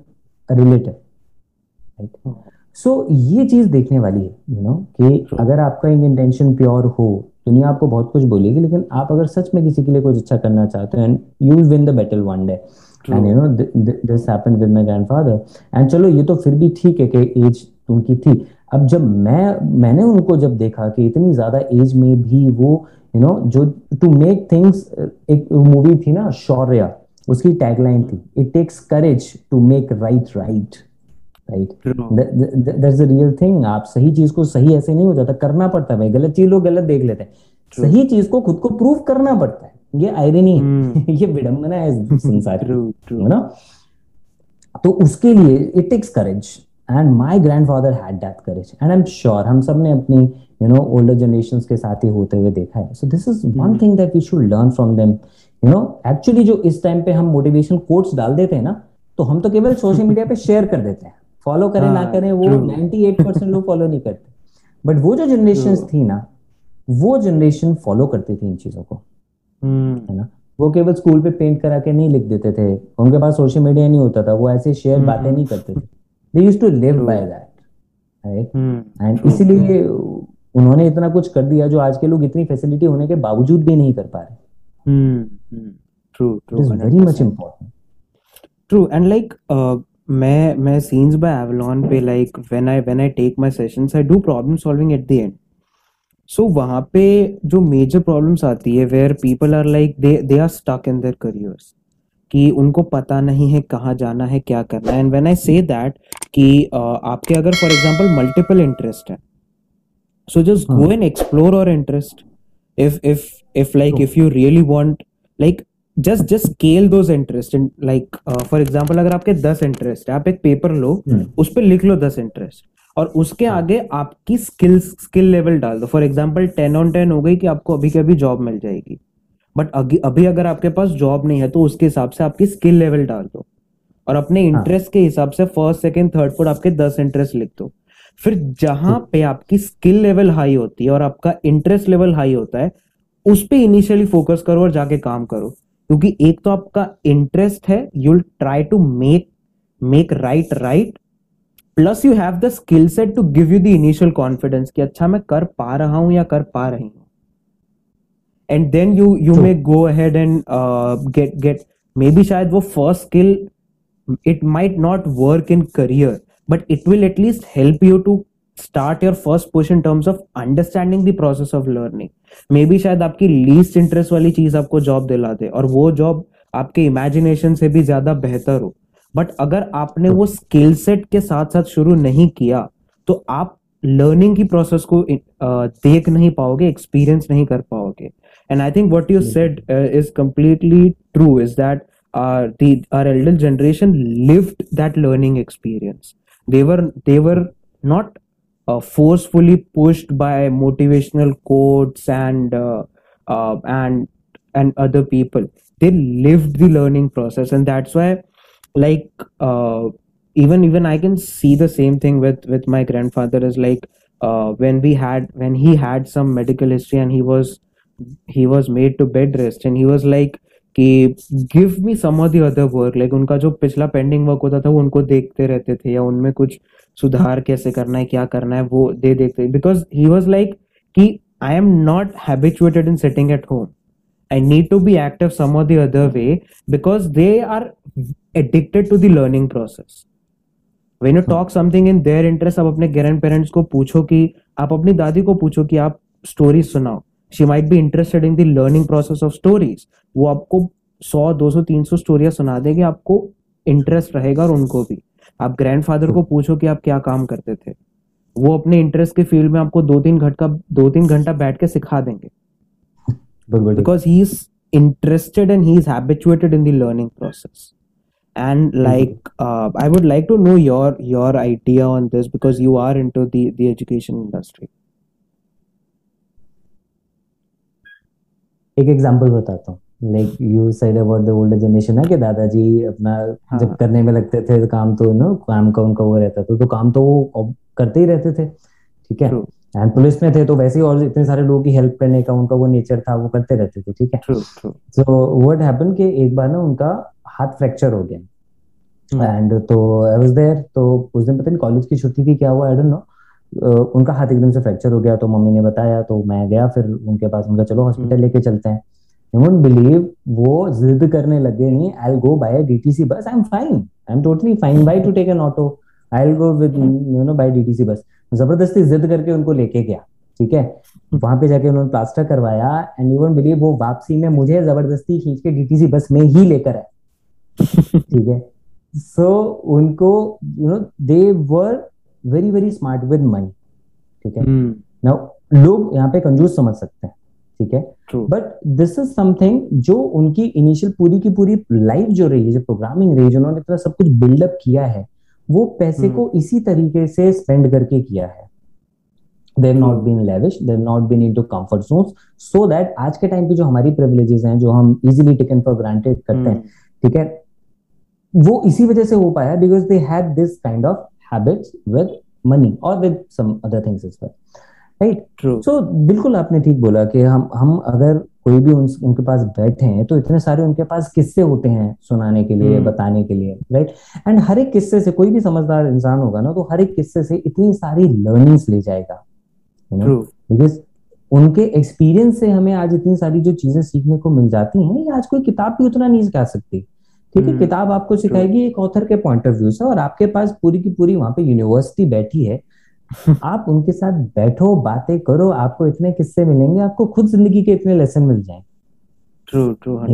relative right so ये चीज़ देखने वाली है यू you नो know, कि अगर आपका इंटेंशन प्योर हो दुनिया आपको बहुत कुछ बोलेगी लेकिन आप अगर सच में किसी के लिए कुछ अच्छा करना चाहते हैं and you win the battle one day and you know this happened with my grandfather and चलो ये तो फिर भी ठीक है कि एज उनकी थी। अब जब मैं मैंने उनको जब देखा कि इतनी ज़्यादा एज में भी वो यू नो जो टू मेक थिंग्स एक मूवी थी ना शौर्य उसकी टैगलाइन थी it takes courage to make right right right that's the real thing आप सही चीज़ को सही ऐसे नहीं हो जाता करना पड़ता है भाई गलत चीज़ लोग गलत देख लेते हैं। सही चीज़ को खुद को प्रूव करना पड़ता है। ये आयरनी है। Hmm. ये विडंबना है संसार है ना? तो उसके लिए it takes courage and my grandfather had that courage and I am sure हम सबने अपनी यू नो ओल्डर जनरेशंस के साथ ही होते हुए देखा है। So this is one thing that we should learn from them you know actually जो इस टाइम पे हम मोटिवेशन कोट्स डाल देते हैं ना तो हम तो केवल सोशल मीडिया पे शेयर कर देते हैं। फॉलो करें हाँ, ना करें वो 98% लोग फॉलो नहीं करते। बट वो जो जनरेशन थी ना वो जनरेशन फॉलो करती थी इन चीज़ों को। हम्म। है ना? वो केवल स्कूल पे पेंट करा के नहीं लिख देते थे। उनके पास सोशल मीडिया नहीं होता था। वो ऐसे शेयर हम्म। बातें नहीं करते थे। They use to live by that right and इसीलिए उन्होंने इतना कुछ कर दिया जो आज के लोग इतनी फैसिलिटी होने के बावजूद भी नहीं कर पा रहे। True true very much important true and like मैं मैं सीन्स बाय एवलॉन पे like when I when I take my sessions I do problem solving at the end so वहाँ पे जो मेजर प्रॉब्लम्स आती है where people are like they they are stuck in their careers कि उनको पता नहीं है कहाँ जाना है क्या करना है। And when I say that कि uh, आपके अगर फॉर एग्जांपल मल्टीपल इंटरेस्ट है so just go and explore और interest if if if like if you really want like just just scale those interest like for example अगर आपके दस interest है आप एक पेपर लो hmm. उस पर लिख लो दस इंटरेस्ट और उसके हाँ. आगे आपकी स्किल स्किल लेवल डाल दो। For example ten on ten हो गई कि आपको अभी कभी जॉब मिल जाएगी। बट अभी अगर आपके पास जॉब नहीं है तो उसके हिसाब से आपकी स्किल लेवल डाल दो। और अपने इंटरेस्ट हाँ. के हिसाब से फ़र्स्ट सेकेंड थर्ड फोर्थ आपके दस इंटरेस्ट लिख दो। फिर जहाँ. पे आपकी स्किल लेवल हाई होती है और आपका इंटरेस्ट लेवल हाई होता है उस पर इनिशियली फोकस करो और जाके काम करो। क्योंकि एक तो आपका इंटरेस्ट है you try to make make right right plus you have the skill set to give you the initial confidence कि अच्छा मैं कर पा रहा हूँ या कर पा रही हूँ। And then you you may go ahead and get get maybe शायद वो first skill it might not work in career but it will at least help you to start your first push in terms of understanding the process of learning maybe शायद आपकी least interest वाली चीज़ आपको job दिला दे और वो job आपके imagination से भी ज़्यादा बेहतर हो। बट अगर आपने वो स्किल सेट के साथ साथ शुरू नहीं किया तो आप लर्निंग की प्रोसेस को देख नहीं पाओगे एक्सपीरियंस नहीं कर पाओगे। and i think what you hmm. said uh, is completely true is that our the our elder generation lived that learning experience. They were they were not uh, forcefully pushed by motivational quotes and uh, uh, and and other people. They lived the learning process and that's why like uh, even even i can see the same thing with with my grandfather is like uh, when we had when he had some medical history and he was he was made to bed rest and he was like कि give me some other work like उनका जो पिछला pending work होता था, वो उनको देखते रहते थे या उनमें कुछ सुधार कैसे करना है, क्या करना है, वो दे देखते बिकॉज़ ही वॉज़ लाइक कि I am not habituated in sitting at home I need to be active some other way because they are addicted to the learning process when you talk something in their interest आप अपने grand parents को पूछो कि, आप अपनी दादी को पूछो कि आप स्टोरीज सुनाओ। She might be interested in the process of stories वो आपको सौ दो सौ तीन सौ स्टोरियाँ सुना देंगे आपको इंटरेस्ट रहेगा और उनको भी। आप ग्रैंड को पूछो कि आप क्या काम करते थे। वो अपने इंटरेस्ट के फ़ील्ड में आपको दो तीन घटका दो तीन घंटा बैठ के सिखा देंगे। Because he is interested and he is habituated in the process and like I would like to know your your idea on this because you are in to the education industry एक example बताता हूँ। Like you said about the older generation है कि दादाजी अपना हाँ. जब करने में लगते थे काम तो नो काम का उनका वो रहता था तो काम तो वो करते ही रहते थे ठीक है? एंड पुलिस में थे तो वैसे ही और इतने सारे लोगों की हेल्प करने का उनका वो नेचर था वो करते रहते थे ठीक है? सो व्हाट हैपन कि एक बार ना उनका हाथ फ्रैक्चर हो गया। Hmm. एंड तो आई वाज देयर तो उस दिन पता नहीं कॉलेज की छुट्टी थी क्या हुआ आई डोंट नो उनका हाथ एकदम से फ्रैक्चर हो गया तो मम्मी ने बताया तो मैं गया फिर उनके पास उनका चलो हॉस्पिटल Hmm. लेके चलते हैं. बिलीव वो जिद करने लगे नहीं आई go by DTC bus I am fine I am totally fine by to take an auto I will go with you know by DTC bus ज़बरदस्ती जिद करके उनको लेके गया ठीक है? वहाँ पे जाके उन्होंने प्लास्टर करवाया एंड यू वोंट बिलीव वो वापसी में मुझे ज़बरदस्ती खींच के डीटीसी बस में ही लेकर आए ठीक है? सो so, उनको you know they were very very smart with money ठीक है Hmm. नाउ लोग यहाँ पे कंजूस समझ सकते हैं ठीक है बट दिस इज़ समथिंग जो उनकी इनिशियल पूरी की पूरी लाइफ जो रही है जो प्रोग्रामिंग रही है जिन्होंने इतना सब कुछ बिल्डअप किया है वो पैसे हम्म। को इसी तरीके से स्पेंड करके किया है there not. Been lavish there not been in to comfort zone so that आज के टाइम पे जो हमारी प्रिविलेजेस हैं जो हम इजिली टेकन फॉर ग्रांटेड करते हैं Hmm. ठीक है वो इसी वजह से हो पाया because they had this kind of habits with money और with some other things as well right true. So बिल्कुल आपने ठीक बोला कि हम हम अगर कोई भी उन, उनके पास बैठे हैं तो इतने सारे उनके पास किस्से होते हैं सुनाने के लिए हम्म। बताने के लिए राइट एंड हर एक किस्से से कोई भी समझदार इंसान होगा ना तो हर एक किस्से से इतनी सारी लर्निंग्स ले जाएगा true. बिकॉज़ उनके एक्सपीरियंस से हमें आज इतनी सारी जो चीज़ें सीखने को मिल जाती हैं ये आज कोई किताब भी उतना नहीं सिखा सकती। ठीक है हम्म, किताब आपको सिखाएगी एक ऑथर के पॉइंट ऑफ़ व्यू से और आपके पास पूरी की पूरी वहाँ पे यूनिवर्सिटी बैठी है। आप उनके साथ बैठो बातें करो आपको इतने किस्से मिलेंगे आपको खुद ज़िंदगी के इतने लेसन मिल जाएँगे।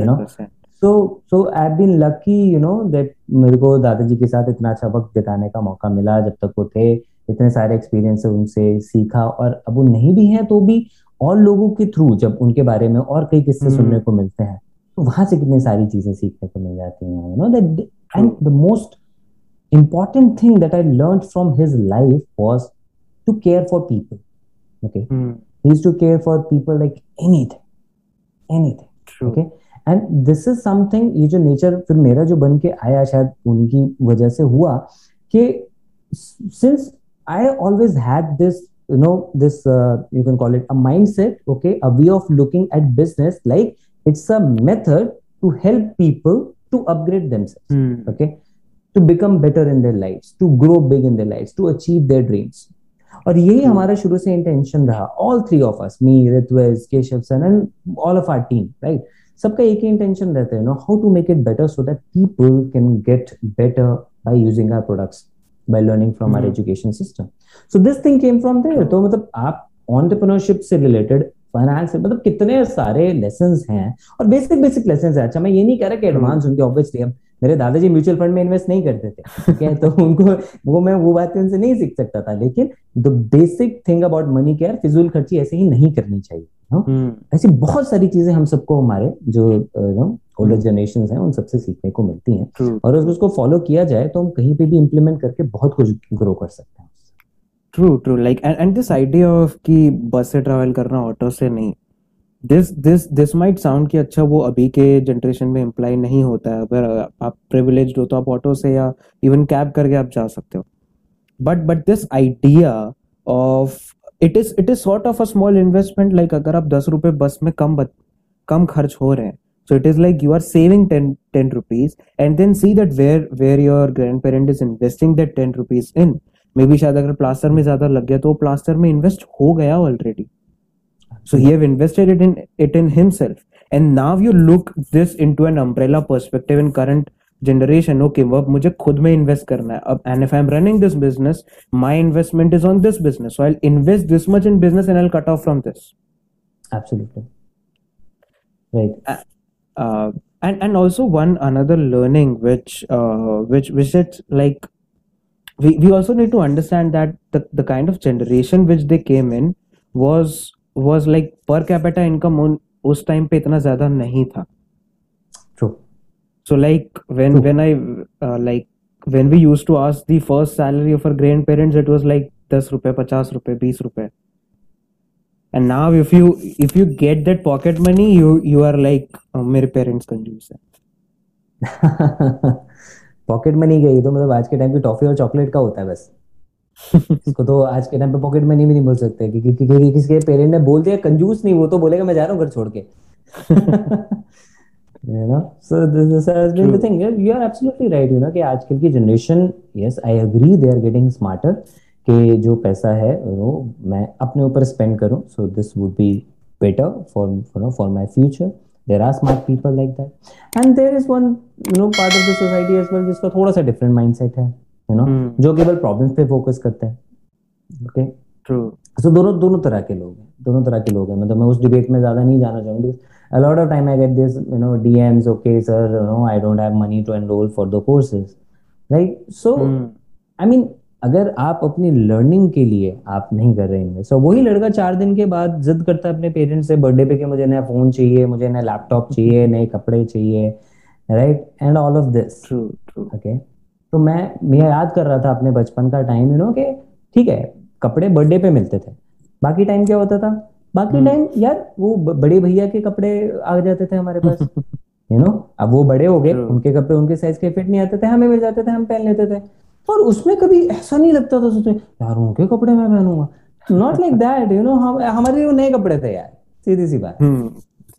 Know? 100% so so I been lucky you know that मेरे को दादाजी के साथ इतना अच्छा वक्त बिताने का मौका मिला जब तक वो थे। इतने सारे एक्सपीरियंस उनसे सीखा और अब वो नहीं भी हैं तो भी और लोगों के थ्रू जब उनके बारे में और कई किस्से हम्म। सुनने को मिलते हैं। तो वहाँ से कितनी सारी चीज़ें सीखने को मिल जाती है you know that and the most important thing that I learn from his life was to care for people okay his to care for people like anything anything okay and this is something ये जो nature फिर मेरा जो बन के आया शायद उन्हीं की वजह से हुआ कि since I always had this you know this you can call it a mindset okay a way of looking at business like it's a method to help people to upgrade themselves okay? To become better in their lives to grow big in their lives to achieve their dreams. और यही Hmm. हमारा शुरू से intention रहा all three of us me Ritvij Keshav sun and all of our team right सबका एक ही intention रहता है no how to make it better so that people can get better by using our products by learning from our. Education system so this thing came from there तो मतलब आप entrepreneurship से related finance से मतलब कितने सारे lesson हैं। और बेसिक बेसिक लेसन है। अच्छा मैं ये नहीं कह रहा कि एडवांस उनके ऑब्वियसली अब मेरे दादाजी म्यूचुअल फंड में इन्वेस्ट नहीं करते थे ठीक है? तो उनको वो मैं वो बातें उनसे नहीं सीख सकता था। लेकिन the basic thing about money care फिजूल खर्ची ऐसे ही नहीं करनी चाहिए हाँ? Hmm. ऐसी बहुत सारी चीज़ें हम सबको हमारे जो ओल्डर हम्म। जनरेशन हैं उन सबसे सीखने को मिलती हैं। और अगर उसको फॉलो किया जाए तो हम कहीं पे भी इम्प्लीमेंट करके बहुत कुछ ग्रो कर सकते हैं। True true like and this idea of कि बस से ट्रैवल करना ऑटो से नहीं। This this this might sound कि अच्छा वो अभी के जनरेशन में इम्प्लाई नहीं होता है। अगर आप प्रिविलेज हो तो आप ऑटो से या इवन कैब करके आप जा सकते हो। But but this idea of it is it is sort of a small investment like अगर आप दस रुपए बस में कम बच- कम खर्च हो रहे हैं। So it is like you are saving 10 10 rupees and then see that where where your grandparent is investing that 10 rupees in maybe शायद अगर प्लास्टर में ज़्यादा लग गया तो प्लास्टर में इन्वेस्ट हो गया already so he invested it in it in himself and now you look this into an umbrella perspective in current generation okay अब मुझे खुद में इन्वेस्ट करना है. अब and if I am running this business my investment is on this business so I invest this much in business and I cut off from this absolutely right and and also one another learning which which which it's like we, we also need to understand that the, the kind of generation which they came in was was like per capita income उन उस time पे इतना ज़्यादा नहीं था so like when True. when i uh, like when we used to ask the first salary of our grandparents it was like 10 रुपए 50 रुपए 20 रुपए and now if you if you get that pocket money you you are like "Oh, मेरे parents कंजूस है pocket में नहीं गई तो मतलब आज के टाइम की टॉफी और चॉकलेट का होता है बस। इसको तो आज के टाइम पे पॉकेट में नहीं भी नहीं बोल सकते कि, कि, कि, कि, कि, किसके पेरेंट ने बोल दिया कंजूस नहीं वो तो बोलेगा मैं जा रहा हूँ घर छोड़ के। आजकल की generation yes I agree they are getting smarter के जो पैसा है वो मैं अपने ऊपर स्पेंड करूँ so this would be better for for my future are smart people like that and there is one you know part of the society as well जिसका थोड़ा सा different mindset है you know Hmm. जो केवल problems पे focus करता है okay true सो दोनों दोनों तरह के लोग हैं दोनों तरह के लोग हैं मतलब मैं उस डिबेट में ज़्यादा नहीं जाना चाहूँगा a lot of time i get this you know dms okay sir you know i don't have money to enroll for the courses right so Hmm. i mean अगर आप अपनी लर्निंग के लिए आप नहीं कर रहे इन्वेस्ट so वही लड़का चार दिन के बाद जिद करता है अपने पेरेंट्स से बर्थडे पे कि मुझे नया फ़ोन चाहिए मुझे नया लैपटॉप चाहिए नए कपड़े चाहिए right and all of this okay तो मैं मैं याद कर रहा था अपने बचपन का टाइम यू नो कि ठीक है कपड़े बर्थडे पे मिलते थे। बाकी टाइम क्या होता था? बाकी। टाइम यार वो बड़े भैया के कपड़े आ जाते थे हमारे पास यू नो अब वो बड़े हो गए उनके कपड़े उनके साइज़ के फिट नहीं आते थे हमें मिल जाते थे हम पहन लेते थे। और उसमें कभी ऐसा नहीं लगता था सोचते यार उनके कपड़े मैं पहनूँगा। Not like that you know हम हमारे वो नए कपड़े थे यार सीधी सी बात.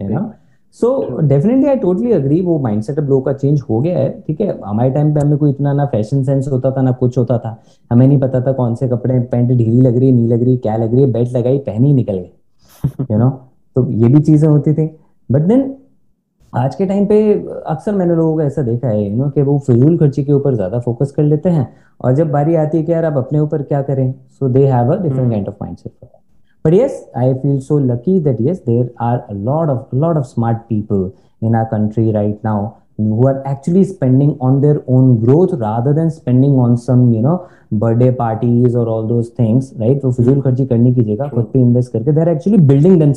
है ना so definitely I totally agree वो माइंडसेट अब लोगों का चेंज हो गया है ठीक है? हमारे टाइम पे हमें कोई इतना ना फ़ैशन सेंस होता था ना कुछ होता था। हमें नहीं पता था कौन से कपड़े पैंट ढीली लग रही है नहीं लग रही क्या लग रही है बेल्ट लगाई पहनी निकल गए यू नो तो ये भी चीज़ें होती थी। बट देन आज के टाइम पे अक्सर मैंने लोगों को ऐसा देखा है यू नो कि वो फजूल खर्चे के ऊपर ज़्यादा फोकस कर लेते हैं और जब बारी आती है कि यार आप अपने ऊपर क्या करें so they have a different kind of mindset but yes I feel so lucky that yes there are a lot of lot of smart people in our country right now who are actually spending on their own growth rather than spending on some you know birthday parties और all those things right वो फिजूल खर्ची करने की जगह खुद पे invest करके they are actually building then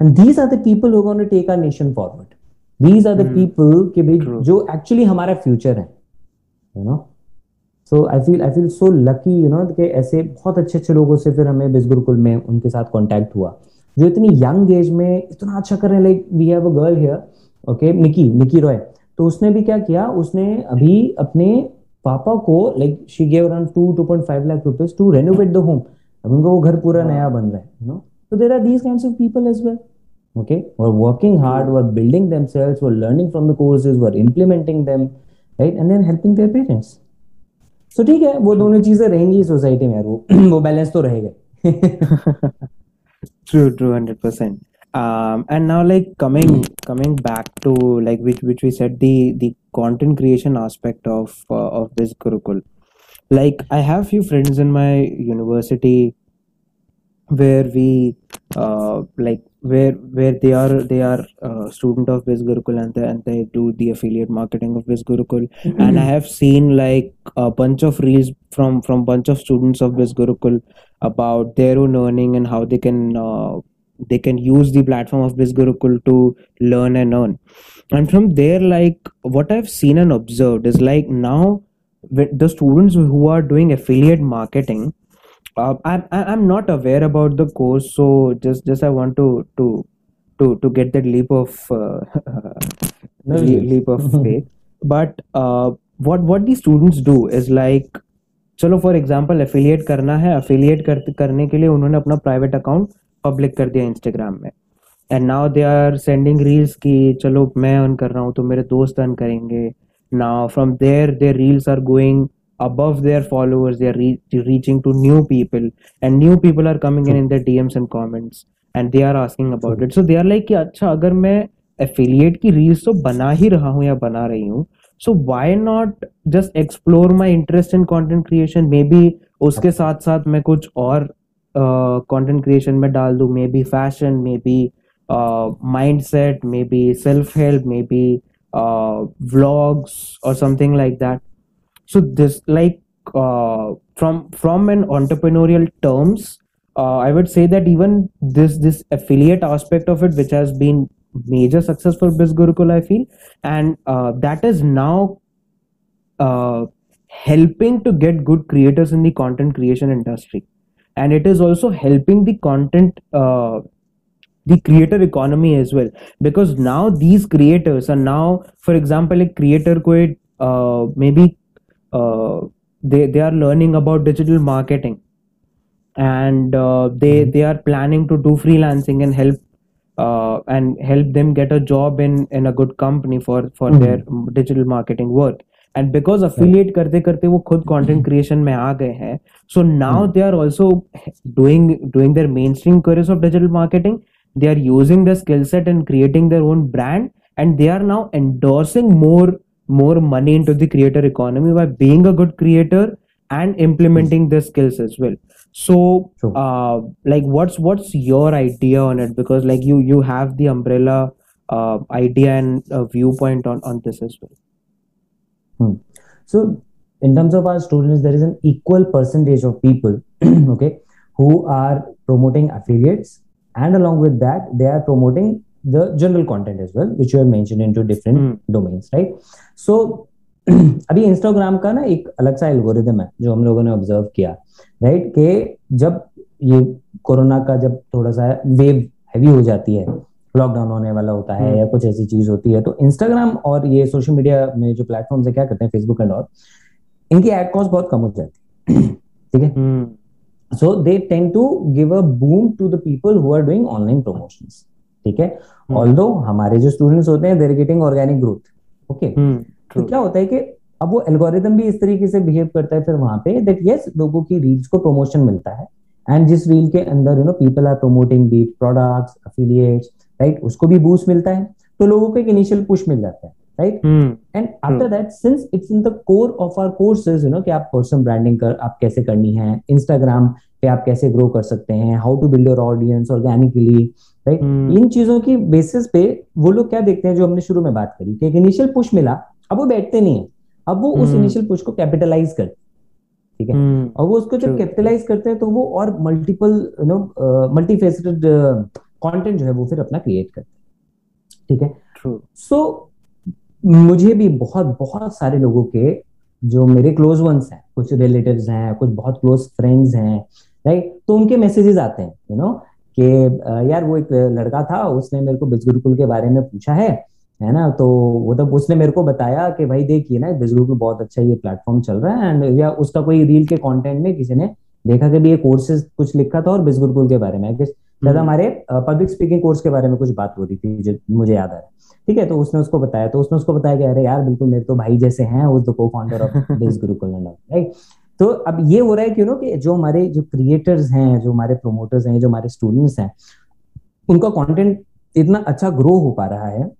and these are the people who take our nation forward forward these are the भाई जो actually हमारा future है you know? So I feel I feel so lucky you know कि ऐसे बहुत अच्छे अच्छे लोगों से फिर हमें बिस गुरुकुल में उनके साथ कांटेक्ट हुआ। जो इतनी यंग एज में इतना अच्छा कर रहे हैं like we have a girl here okay Nikki Nikki Roy तो उसने भी क्या किया उसने अभी अपने पापा को like she gave around two two point five lakh rupees to renovate the home अब उनका वो घर पूरा नया बन रहा है you know so there are these kinds of people as well okay who are working hard who are building themselves who are learning from the courses who are implementing them right and then helping their parents so ठीक है वो दोनों चीजें रहेंगी society में यार वो वो बैलेंस तो रहेगा True, true, hundred percent. Um, and now like coming coming back to like which which we said the the content creation aspect of uh, of this Gurukul. Like I have few friends in my university where we uh, like where where they are they are uh, student of Biz Gurukul and they, and they do the affiliate marketing of Biz Gurukul. And I have seen like a bunch of reels from from bunch of students of Biz Gurukul about their own learning and how they can uh, they can use the platform of Biz Gurukul to learn and earn. And from there like what I've seen and observed is like now the students who are doing affiliate marketing uh, I'm I'm not aware about the course, so just just I want to to to to get that leap of uh, No le- leap of faith. But uh, what what the students do is like चलो for example affiliate करना है affiliate कर, करने के लिए उन्होंने अपना private account public कर दिया इंस्टाग्राम में and now they are sending reels कि चलो मैं अर्न कर रहा हूँ तो मेरे दोस्त अर्न करेंगे now from there their reels are going above their followers they are re- reaching to new people and new people are coming in in their dms and comments and they are asking about it so they are like अच्छा अगर मैं affiliate की reels तो बना ही रहा हूँ या बना रही हूँ so why not just explore my interest in content creation maybe उसके साथ साथ मैं कुछ और कंटेंट क्रिएशन में डाल दूँ maybe fashion maybe mindset maybe self help maybe uh, vlogs or something like that so this like uh, from from an entrepreneurial terms, uh, I would say that even this this affiliate aspect of it, which has been major success for Biz Gurukul, I feel, and uh, that is now uh, helping to get good creators in the content creation industry, and it is also helping the content uh, the creator economy as well. Because now these creators are now for example a creator could uh, maybe uh, they they are learning about digital marketing and uh, they they are planning to do freelancing and help uh, and help them get a job in in a good company for for Mhm. their digital marketing work and because affiliate करते करते वो खुद content creation में आ गए हैं so now Hmm. they are also doing doing their mainstream careers of digital marketing they are using the skill set and creating their own brand and they are now endorsing more more money into the creator economy by being a good creator and implementing their skills as well so True. uh like what's what's your idea on it because like you you have the umbrella uh idea and uh, viewpoint on on this as well Hmm. So, in terms of our students, there is an equal percentage of people, okay, who are promoting affiliates, and along with that, they are promoting the general content as well, which you have mentioned into different Hmm. domains, right? So, अभी Instagram का ना एक अलग सा algorithm है जो हम लोगों ने ऑब्ज़र्व किया राइट कि जब ये कोरोना का जब थोड़ा सा वेव हैवी हो जाती है लॉकडाउन होने वाला होता है हम्म। या कुछ ऐसी चीज़ होती है तो इंस्टाग्राम और ये सोशल मीडिया में जो प्लेटफॉर्म्स है क्या करते हैं फेसबुक एंड ऑल इनकी एड कॉस्ट बहुत कम हो जाती है ठीक है Hmm. So they tend to give a boom to the people who are doing online promotions ठीक है Hmm. ऑल्दो हमारे जो स्टूडेंट्स होते हैं they're getting organic growth okay. तो क्या होता है कि अब वो एल्गोरिदम भी इस तरीके से बिहेव करता है फिर वहाँ पे दैट यस लोगों की रील्स को प्रमोशन मिलता है। एंड जिस रील के अंदर you know people are promoting beat products affiliates right उसको भी बूस्ट मिलता है। तो लोगों को एक इनिशियल पुश मिल जाता है right. And after that since it's in the core of our courses you know कि आप पर्सनल ब्रांडिंग कर आप कैसे करनी है इंस्टाग्राम पे आप कैसे ग्रो कर सकते हैं how to build your audience organically right. इन चीज़ों की बेसिस पे वो लोग क्या देखते हैं जो हमने शुरू में बात करी कि एक इनिशियल पुश मिला अब वो बैठते नहीं है अब वो उस हम्म। इनिशियल पुश को कैपिटलाइज करते ठीक है Hmm. और वो उसको जब कैपिटलाइज करते हैं तो वो और multiple you know multifaceted content जो है वो फिर अपना क्रिएट करते हैं ठीक है. सो मुझे भी बहुत बहुत सारे लोगों के जो मेरे क्लोज वंस हैं कुछ रिलेटिव्स हैं कुछ बहुत क्लोज फ्रेंड्स हैं राइट तो उनके मैसेजेस आते हैं यू नो कि यार वो एक लड़का था उसने मेरे को बिज गुरुकुल के बारे में पूछा है है ना? तो वो तब उसने मेरे को बताया कि भाई देखिए ना बिज गुरुकुल बहुत अच्छा ये प्लेटफॉर्म चल रहा है एंड या उसका कोई रील के कंटेंट में किसी ने देखा कि भी ये कोर्सेज कुछ लिखा था और बिज गुरुकुल के बारे में शायद Hmm. हमारे पब्लिक स्पीकिंग कोर्स के बारे में कुछ बात हो रही थी जो मुझे याद आ रहा है। ठीक है? तो उसने उसको बताया तो उसने उसको बताया कि अरे यार बिल्कुल मेरे तो भाई जैसे हैं उस द को फाउंडर ऑफ़ बिज गुरुकुल राइट तो अब ये हो रहा है कि यू नो कि जो हमारे जो क्रिएटर्स हैं जो हमारे प्रोमोटर्स हैं जो हमारे स्टूडेंट्स हैं उनका कंटेंट इतना अच्छा ग्रो हो पा रहा है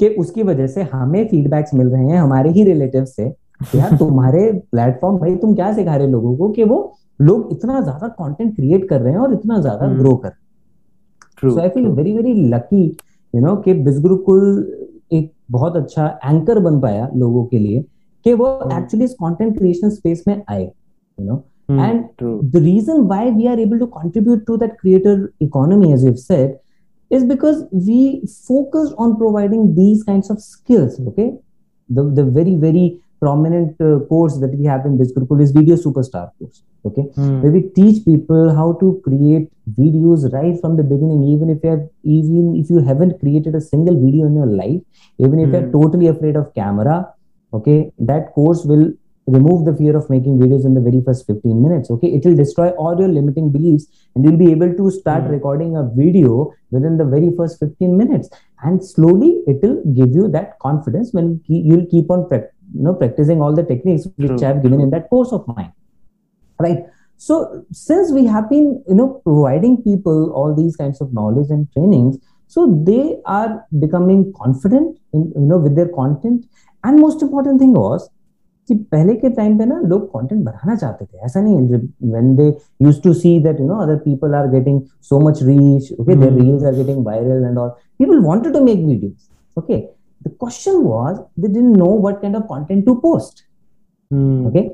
कि उसकी वजह से हमें फीडबैक्स मिल रहे हैं हमारे ही रिलेटिव से यार तुम्हारे प्लेटफॉर्म भाई तुम क्या सिखा रहे लोगों को कि वो लोग इतना ज़्यादा कंटेंट क्रिएट कर रहे हैं और इतना ज़्यादा. ग्रो कर रहे हैं so I feel very very lucky you know कि बिज बिजगुरुकुल एक बहुत अच्छा एंकर बन पाया लोगों के लिए कि वो. एक्चुअली इस कंटेंट क्रिएशन स्पेस में आए you know Hmm. and True. the reason why we are able to contribute to that creator economy as you've said is because we focused on providing these kinds of skills okay the, the very very prominent uh, course that we have in Bizgurukul is video superstar course okay Hmm. where we teach people how to create videos right from the beginning even if you have even if you haven't created a single video in your life even if you're Hmm. totally afraid of camera okay that course will remove the fear of making videos in the very first 15 minutes okay? It will destroy all your limiting beliefs and you'll be able to start Hmm. recording a video within the very first 15 minutes. And slowly it will give you that confidence when you'll keep on prac- you know practicing all the techniques which True, i have given in that course of mine right? So since we have been you know providing people all these kinds of knowledge and trainings so they are becoming confident in you know with their content. And most important thing was कि पहले के time पे ना लोग content बढ़ाना चाहते थे। ऐसा नहीं है when they use to see that you know other people are getting so much reach okay their reels are getting viral and all people wanted to make videos okay the question was they didn't know what kind of content to post okay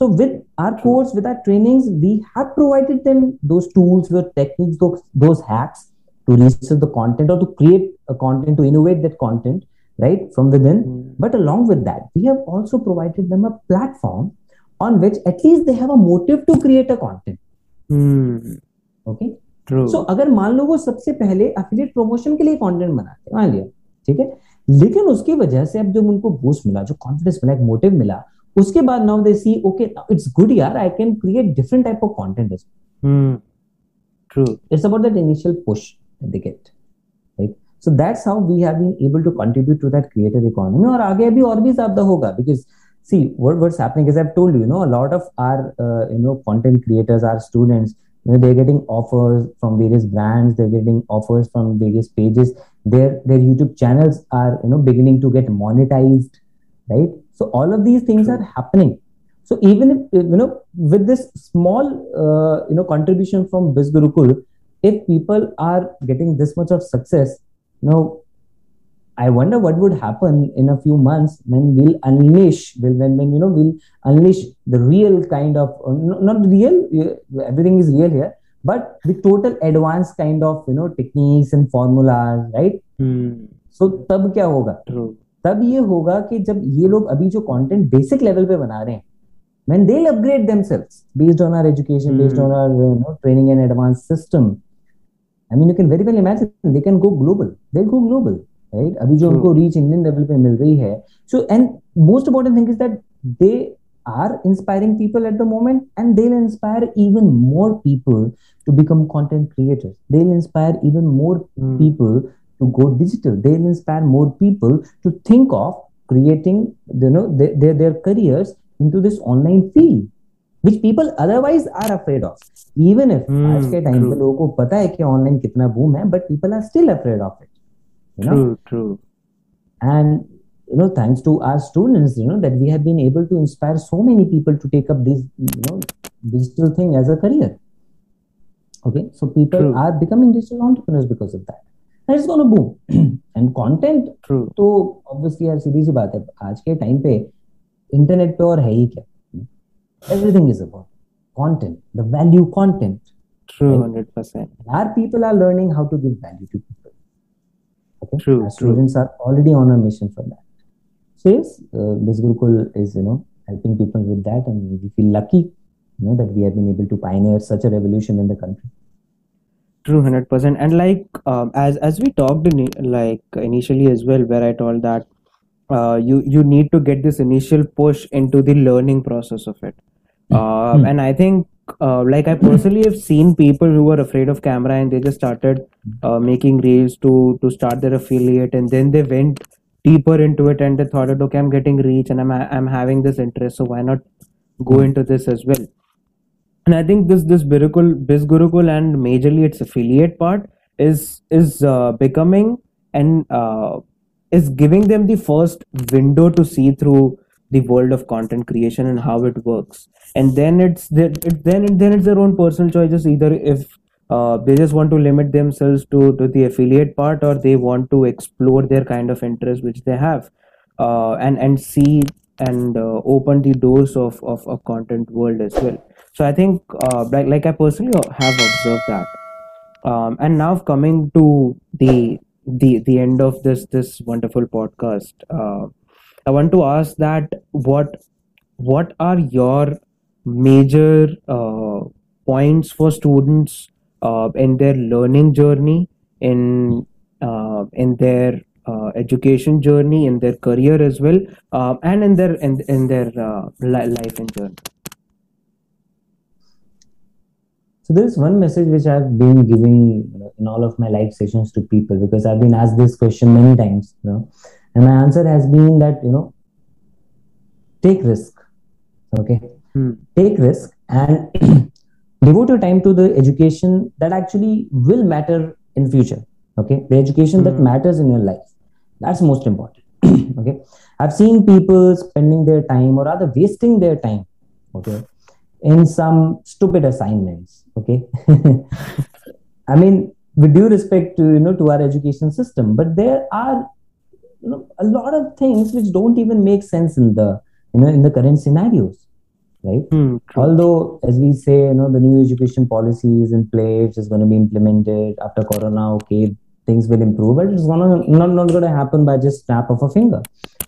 so with our course with our trainings we have provided them those tools those techniques those hacks to reach the content और to create a content to innovate that content right from within Mm. but along with that we have also provided them a platform on which at least they have a motive to create a content Hmm. okay True. So अगर मान लो वो सबसे पहले affiliate promotion के लिए content बनाते हैं मान लिया ठीक है लेकिन उसकी वजह से अब जब उनको बूस्ट मिला जो कॉन्फिडेंस मिला एक मोटिव मिला उसके बाद now they see okay it's good यार I can create different type of content Hmm. True. it's about that initial push that they get right so that's how we have been able to contribute to that creator economy और आगे भी और भी ज्यादा होगा because see what what's happening is I've told you you know a lot of our uh, you know content creators our students you know they're getting offers from various brands they're getting offers from various pages their their YouTube channels are you know beginning to get monetized right so all of these things True. are happening so even if you know with this small uh, you know contribution from Biz Gurukul if people are getting this much of success know i wonder what would happen in a few months when we'll unleash when when, when you know we'll unleash the real kind of uh, not real uh, everything is real here but the total advanced kind of you know techniques and formulas right Hmm. so तब क्या होगा True. तब ये होगा कि जब ये लोग अभी जो कंटेंट बेसिक लेवल पे बना रहे हैं when they'll upgrade themselves based on our education based Hmm. on our you know, training and advanced system i mean you can very well imagine they can go global they'll go global right अभी जो True. उनको reach Indian level पे मिल रही है so and most important thing is that they are inspiring people at the moment and they'll inspire even more people to become content creators they'll inspire even more Hmm. people to go digital they'll inspire more people to think of creating you know their, their, their careers into this online field Which people otherwise are afraid of even if Hmm, आज के time पे. लोगों को पता है कि online कितना boom है but people are still afraid of it know True. True. and you know thanks to our students you know that we have been able to inspire so many people to take up this you know digital thing as a career okay so people True. are becoming digital entrepreneurs because of that and it's going to boom and content True. तो obviously यार सीधी सी बात है आज के time पे internet पे और है ही क्या Everything is about content, the value content. True, hundred percent. Our people are learning how to give value to people. Okay, true. Our true. students are already on a mission for that. So yes, uh, this Gurukul is you know helping people with that, and we feel lucky, you know, that we have been able to pioneer such a revolution in the country true 100% and like um, as as we talked in, like initially as well where i told that uh, you you need to get this initial push into the learning process of it. Uh, Hmm. and I think uh, like I personally have seen people who were afraid of camera and they just started uh, making reels to to start their affiliate, and then they went deeper into it and they thought okay, I'm getting reach and I'm I'm having this interest, so why not go into this as well? and I think this this Birukul, Biz Gurukul and majorly its affiliate part is is uh, becoming and uh, is giving them the first window to see through the world of content creation and how it works. And then it's the, it, then then it's their own personal choices. Either if uh, they just want to limit themselves to to the affiliate part or they want to explore their kind of interest which they have uh, and and see and uh, open the doors of, of a content world as well. So i think uh, like, like i personally have observed that. Um, and now coming to the the the end of this this wonderful podcast uh, i want to ask that what what are your major uh, points for students uh, in their learning journey in uh, in their uh, education journey in their career as well uh, and in their in, in their uh, li- life and journey So there is one message which I've been giving you know, in all of my live sessions to people because I've been asked this question many times, you know, and my answer has been that you know, take risk, okay, Hmm. take risk and devote your time to the education that actually will matter in future, okay, the education that Hmm. matters in your life, that's most important, okay. I've seen people spending their time or rather wasting their time, okay, in some stupid assignments okay i mean with due respect to you know to our education system but there are you know a lot of things which don't even make sense in the you know in the current scenarios right? True. Although, as we say, you know, the new education policy is in place, is going to be implemented after Corona. Okay, things will improve, but it's gonna not not going to happen by just snap of a finger.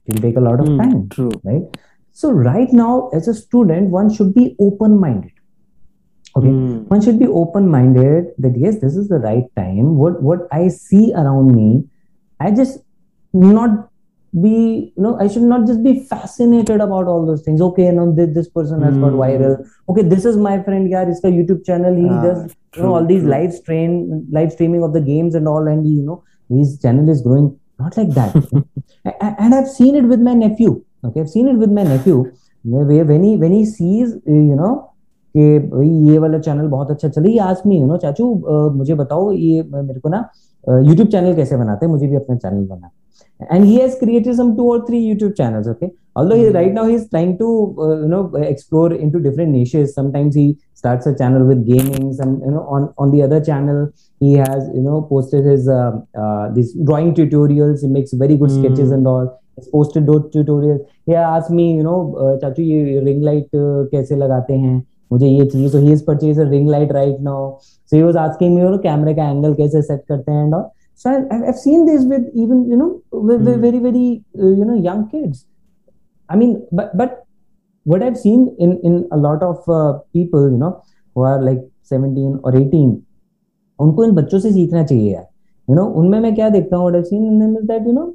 It will take a lot of Hmm, time, true. right? So right now, as a student, one should be open-minded. Okay, Hmm, one should be open-minded that yes, this is the right time. What what I see around me, I just not be you know I should not just be fascinated about all those things. Okay, you know this, this person has got Hmm. viral. Okay, this is my friend. Yeah, this YouTube channel. He Ah, does you know all these true. live stream live streaming of the games and all, and you know his channel is growing. Not like that. And I've seen it with my nephew Okay, I've seen it with my nephew. Where when he when he sees uh, you know कि भाई ये वाला channel बहुत अच्छा चले ये आज मी you no चाचू अ, मुझे बताओ ये अ, मेरे को ना यूट्यूब चैनल कैसे बनाते हैं मुझे भी अपना चैनल बनाना and he has created some two or three youtube channels okay although he, Hmm. right now he's trying to uh, you know explore into different niches sometimes he starts a channel with gaming some you know on on the other channel he has you know posted his uh, uh, these drawing tutorials he makes very good Hmm. sketches and all he's Posted those tutorials he asked me you know uh, चाचू ये ring light uh, कैसे लगाते हैं मुझे ये चाहिए so he has purchased a ring light right now so he was asking me you know कैमरे का एंगल कैसे सेट करते हैं I've seen this with even you know with, with Hmm. very very uh, you know young kids I mean but but what I've seen in in a lot of uh, people you know who are like 17 or 18 उनको इन बच्चों से सीखना चाहिए यार you know उनमें मैं क्या देखता हूँ what I've seen in them is that you know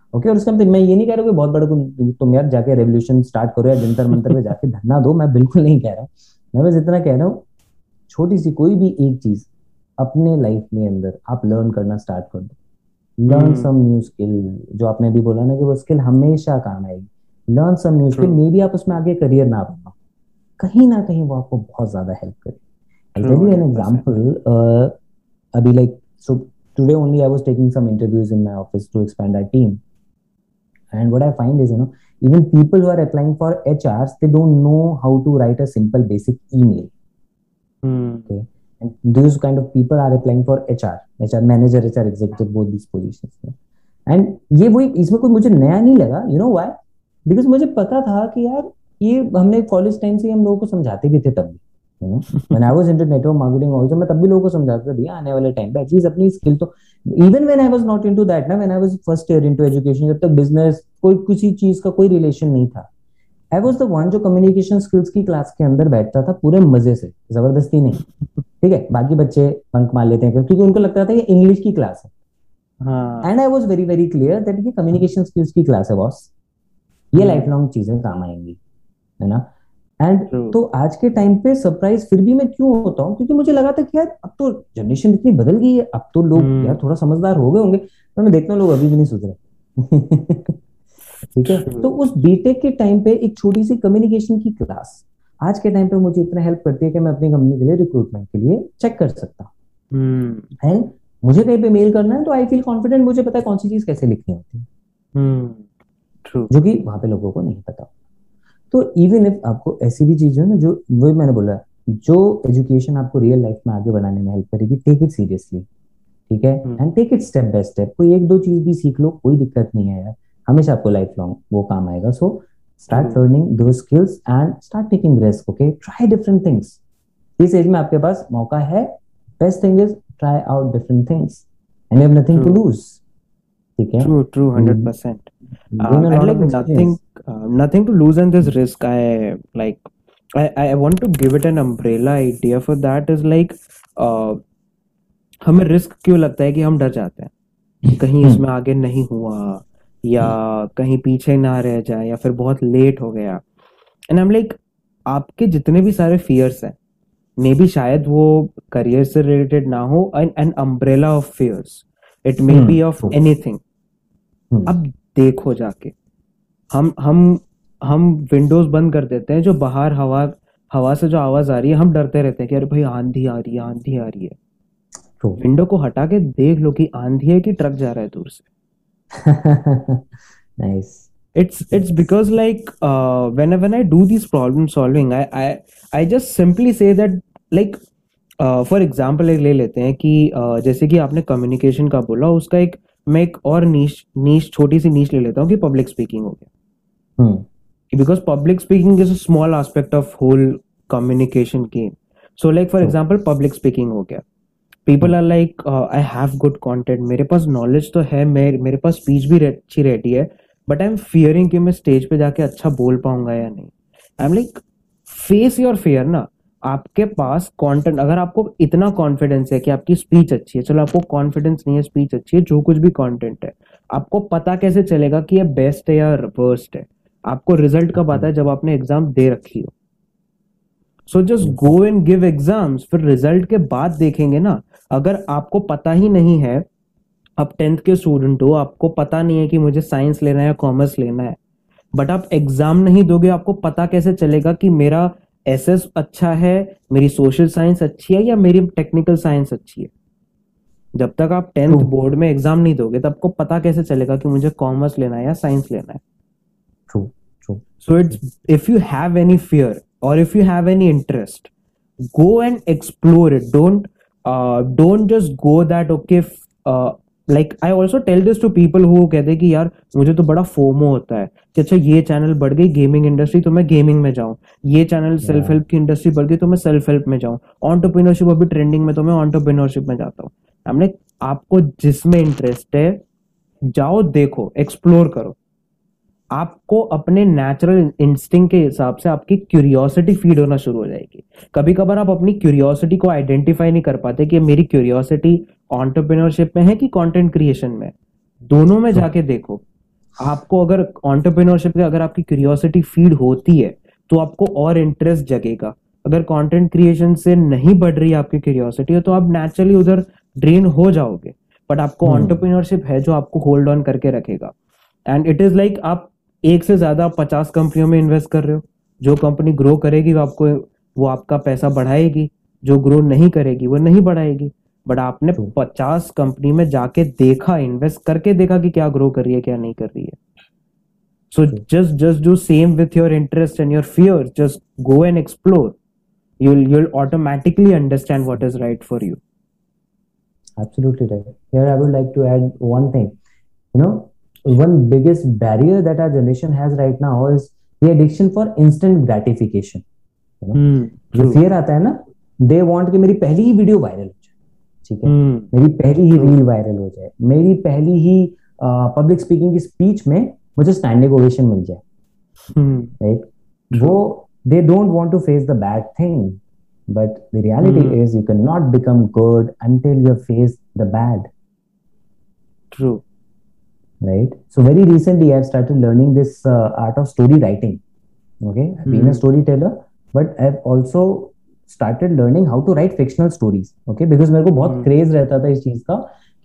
okay और उसका मतलब मैं ये नहीं कह रहा कि बहुत बड़ा तुम तुम यार जाके रेवोल्यूशन स्टार्ट करो या जंतर मंतर पे जाके धरना दो मैं बिल्कुल नहीं कह रहा। मैं बस इतना कह रहा हूँ छोटी सी कोई भी एक चीज़ अपने लाइफ में अंदर आप लर्न करना स्टार्ट कर दो। लर्न. सम न्यू स्किल जो आपने अभी बोला ना कि वो स्किल हमेशा काम आएगी। Learn some new skill maybe आप उसमें आगे करियर ना बनाओ। कहीं ना कहीं वो आपको बहुत ज़्यादा हेल्प करे। I'll True, tell you an 100%. example uh, अभी like so today only I was taking some interviews in my office to expand our team. And what I find is you know even people who are applying for HRs they don't know how to write a simple basic email Hmm, and those kind of people are applying for HR, HR manager, HR executive, both these positions. yeah. And ये वही इसमें कोई मुझे नया नहीं लगा you know why because मुझे पता था कि यार ये हमने कॉलेज टाइम से ही हम लोगों को समझाते भी थे तब भी you know when I was into network marketing also मैं तब भी लोगों को समझाता था भैया आने वाले टाइम पे एटलीस्ट अपनी स्किल तो even when I was not into that ना when I was first year into education जब तक बिज़नेस कोई किसी चीज़ का कोई रिलेशन नहीं था आई वाज द वन जो कम्युनिकेशन स्किल्स की क्लास के अंदर बैठता था पूरे मज़े से ज़बरदस्ती नहीं ठीक है? बाकी बच्चे बंक मार लेते हैं क्योंकि उनको लगता था कि इंग्लिश की क्लास है। And I was very very clear that ये कम्युनिकेशन स्किल्स की क्लास है बॉस ये Hmm. लाइफ लॉन्ग चीज़ें काम आएँगी है ना? एंड तो आज के टाइम पे सरप्राइज़ फिर भी मैं क्यों होता हूँ? क्योंकि मुझे लगा था कि यार अब तो जनरेशन इतनी बदल गई है अब तो लोग Hmm. यार थोड़ा समझदार हो गए होंगे पर मैं देखता हूँ लोग अभी भी नहीं सुधरे। ठीक है? तो उस बीटेक के टाइम पे एक छोटी सी कम्युनिकेशन की क्लास आज के टाइम पे मुझे इतना हेल्प करती है कि मैं अपनी कंपनी के लिए रिक्रूटमेंट के लिए चेक कर सकता हूँ। Hmm, एंड मुझे कहीं पे मेल करना है तो आई फील कॉन्फिडेंट मुझे पता है कौन सी चीज़ कैसे लिखनी होती है। hmm, जो कि वहाँ पे लोगों को नहीं पता। तो इवन इफ़ आपको ऐसी भी चीज़ है ना जो वही मैंने बोला जो एजुकेशन आपको रियल लाइफ में आगे बढ़ाने में हेल्प करेगी टेक इट सीरियसली ठीक है. And take it step by step कोई एक दो चीज़ भी सीख लो कोई दिक्कत नहीं है यार। हमेशा आपको लाइफ लॉन्ग वो काम आएगा। So start. लर्निंग दो skills and start taking risk okay try different things इस एज में आपके पास मौका है। Best thing is try out different things and have nothing to lose ठीक है? Hundred percent. Gain Um, and like nothing, uh, nothing to lose in this risk. I like, I, I want to give it an umbrella idea for that is like, uh, हमें risk क्यों लगता है कि हम डर जाते हैं? कहीं हम्म। इसमें आगे नहीं हुआ या कहीं पीछे ना रह जाए या फिर बहुत लेट हो गया। एंड आई लाइक आपके जितने भी सारे फियर्स हैं मे बी शायद वो करियर से रिलेटेड ना हो an an umbrella of fears it may be of. Anything अब देखो जाके हम हम हम विंडोज़ बंद कर देते हैं जो बाहर हवा हवा से जो आवाज़ आ रही है हम डरते रहते हैं कि अरे भाई आंधी आ रही है आंधी आ रही है True. विंडो को हटा के देख लो कि आंधी है कि ट्रक जा रहा है दूर से nice. it's it's because like uh, when when I do these problem solving I I I just simply say that like for example एक ले लेते हैं कि uh, जैसे कि आपने कम्युनिकेशन का बोला उसका एक मैं एक और नीच नीच छोटी सी नीच ले लेता हूँ कि पब्लिक स्पीकिंग हो गया। Because public speaking is a small aspect of whole communication game so like for example public speaking हो गया। People are like I have good content मेरे पास नॉलेज तो है मेरे, मेरे पास स्पीच भी अच्छी रहती है बट आई एम फियरिंग कि मैं स्टेज पे जाके अच्छा बोल पाऊँगा या नहीं। I am like face your fear ना। आपके पास कंटेंट अगर आपको इतना कॉन्फिडेंस है कि आपकी स्पीच अच्छी है चलो आपको कॉन्फिडेंस नहीं है स्पीच अच्छी है जो कुछ भी कंटेंट है आपको पता कैसे चलेगा कि ये बेस्ट है या वर्स्ट है? आपको रिज़ल्ट कब आता है? जब आपने एग्ज़ाम दे रखी हो। So just go and give exams फिर रिज़ल्ट के बाद देखेंगे ना। अगर आपको पता ही नहीं है आप टेंथ के स्टूडेंट हो आपको पता नहीं है कि मुझे साइंस लेना है या कॉमर्स लेना है बट आप एग्ज़ाम नहीं दोगे आपको पता कैसे चलेगा कि मेरा एस एस अच्छा है मेरी सोशल साइंस अच्छी है या मेरी टेक्निकल साइंस अच्छी है? जब तक आप टेंथ बोर्ड में एग्ज़ाम नहीं दोगे तब आपको पता कैसे चलेगा कि मुझे कॉमर्स लेना है या साइंस लेना है? So it's if you have any fear और if you have any interest go and explore it don't don't just go that okay like I also tell this to people who कहते कि यार मुझे तो बड़ा FOMO होता है कि अच्छा ये चैनल बढ़ गई गेमिंग इंडस्ट्री तो मैं गेमिंग में जाऊँ। ये चैनल सेल्फ हेल्प की इंडस्ट्री बढ़ गई तो मैं सेल्फ हेल्प में जाऊँ। ऑन्टरप्रीनरशिप अभी ट्रेंडिंग में तो मैं ऑन्टरप्रीनरशिप में जाता हूँ। हमने आपको जिसमें इंटरेस्ट है जाओ देखो एक्सप्लोर करो। आपको अपने नेचुरल इंस्टिंग के हिसाब से आपकी क्यूरियोसिटी फ़ीड होना शुरू हो जाएगी। कभी कभार आप अपनी क्यूरियोसिटी को आइडेंटिफाई नहीं कर पाते कि मेरी क्यूरियोसिटी ऑन्टरप्रिनरशिप में है कि कंटेंट क्रिएशन में? दोनों में जाके देखो। आपको अगर ऑन्टरप्रिनरशिप में अगर आपकी क्यूरियोसिटी फ़ीड होती है तो आपको और इंटरेस्ट जगेगा। अगर कंटेंट क्रिएशन से नहीं बढ़ रही है आपकी क्यूरियोसिटी तो आप नेचुरली उधर ड्रेन हो जाओगे। बट आपको हम्म। ऑन्टरप्रिनरशिप है जो आपको होल्ड ऑन करके रखेगा। एंड इट इज़ लाइक आप एक से ज़्यादा पचास कंपनियों में इन्वेस्ट कर रहे हो। जो कंपनी ग्रो करेगी वो आपको वो आपका पैसा बढ़ाएगी। जो ग्रो नहीं करेगी वो नहीं बढ़ाएगी। बट आपने पचास कंपनी में जाके देखा इन्वेस्ट करके देखा कि क्या ग्रो कर रही है क्या नहीं कर रही है so just just do same with your interest and your fear just go and explore you'll you'll automatically understand what is right for you Absolutely right. Here, I would like to add one thing. You know, one biggest barrier that our generation has right now is the addiction for instant gratification. You know, Hmm, जो true. fear आता है ना they want कि मेरी पहली ही video viral हो ठीक है? हम्म। मेरी पहली ही हम्म। रील वायरल हो जाए। मेरी पहली ही पब्लिक स्पीकिंग की स्पीच में मुझे स्टैंडिंग ओवेशन मिल जाए। हम्म। राइट वो they don't want to face the bad thing but the reality is you can not become good until you face the bad true right so very recently I started learning this art of story writing okay being a storyteller but I have also started learning how to write fictional stories okay because मेरे को बहुत Hmm. Craze रहता था इस चीज़ का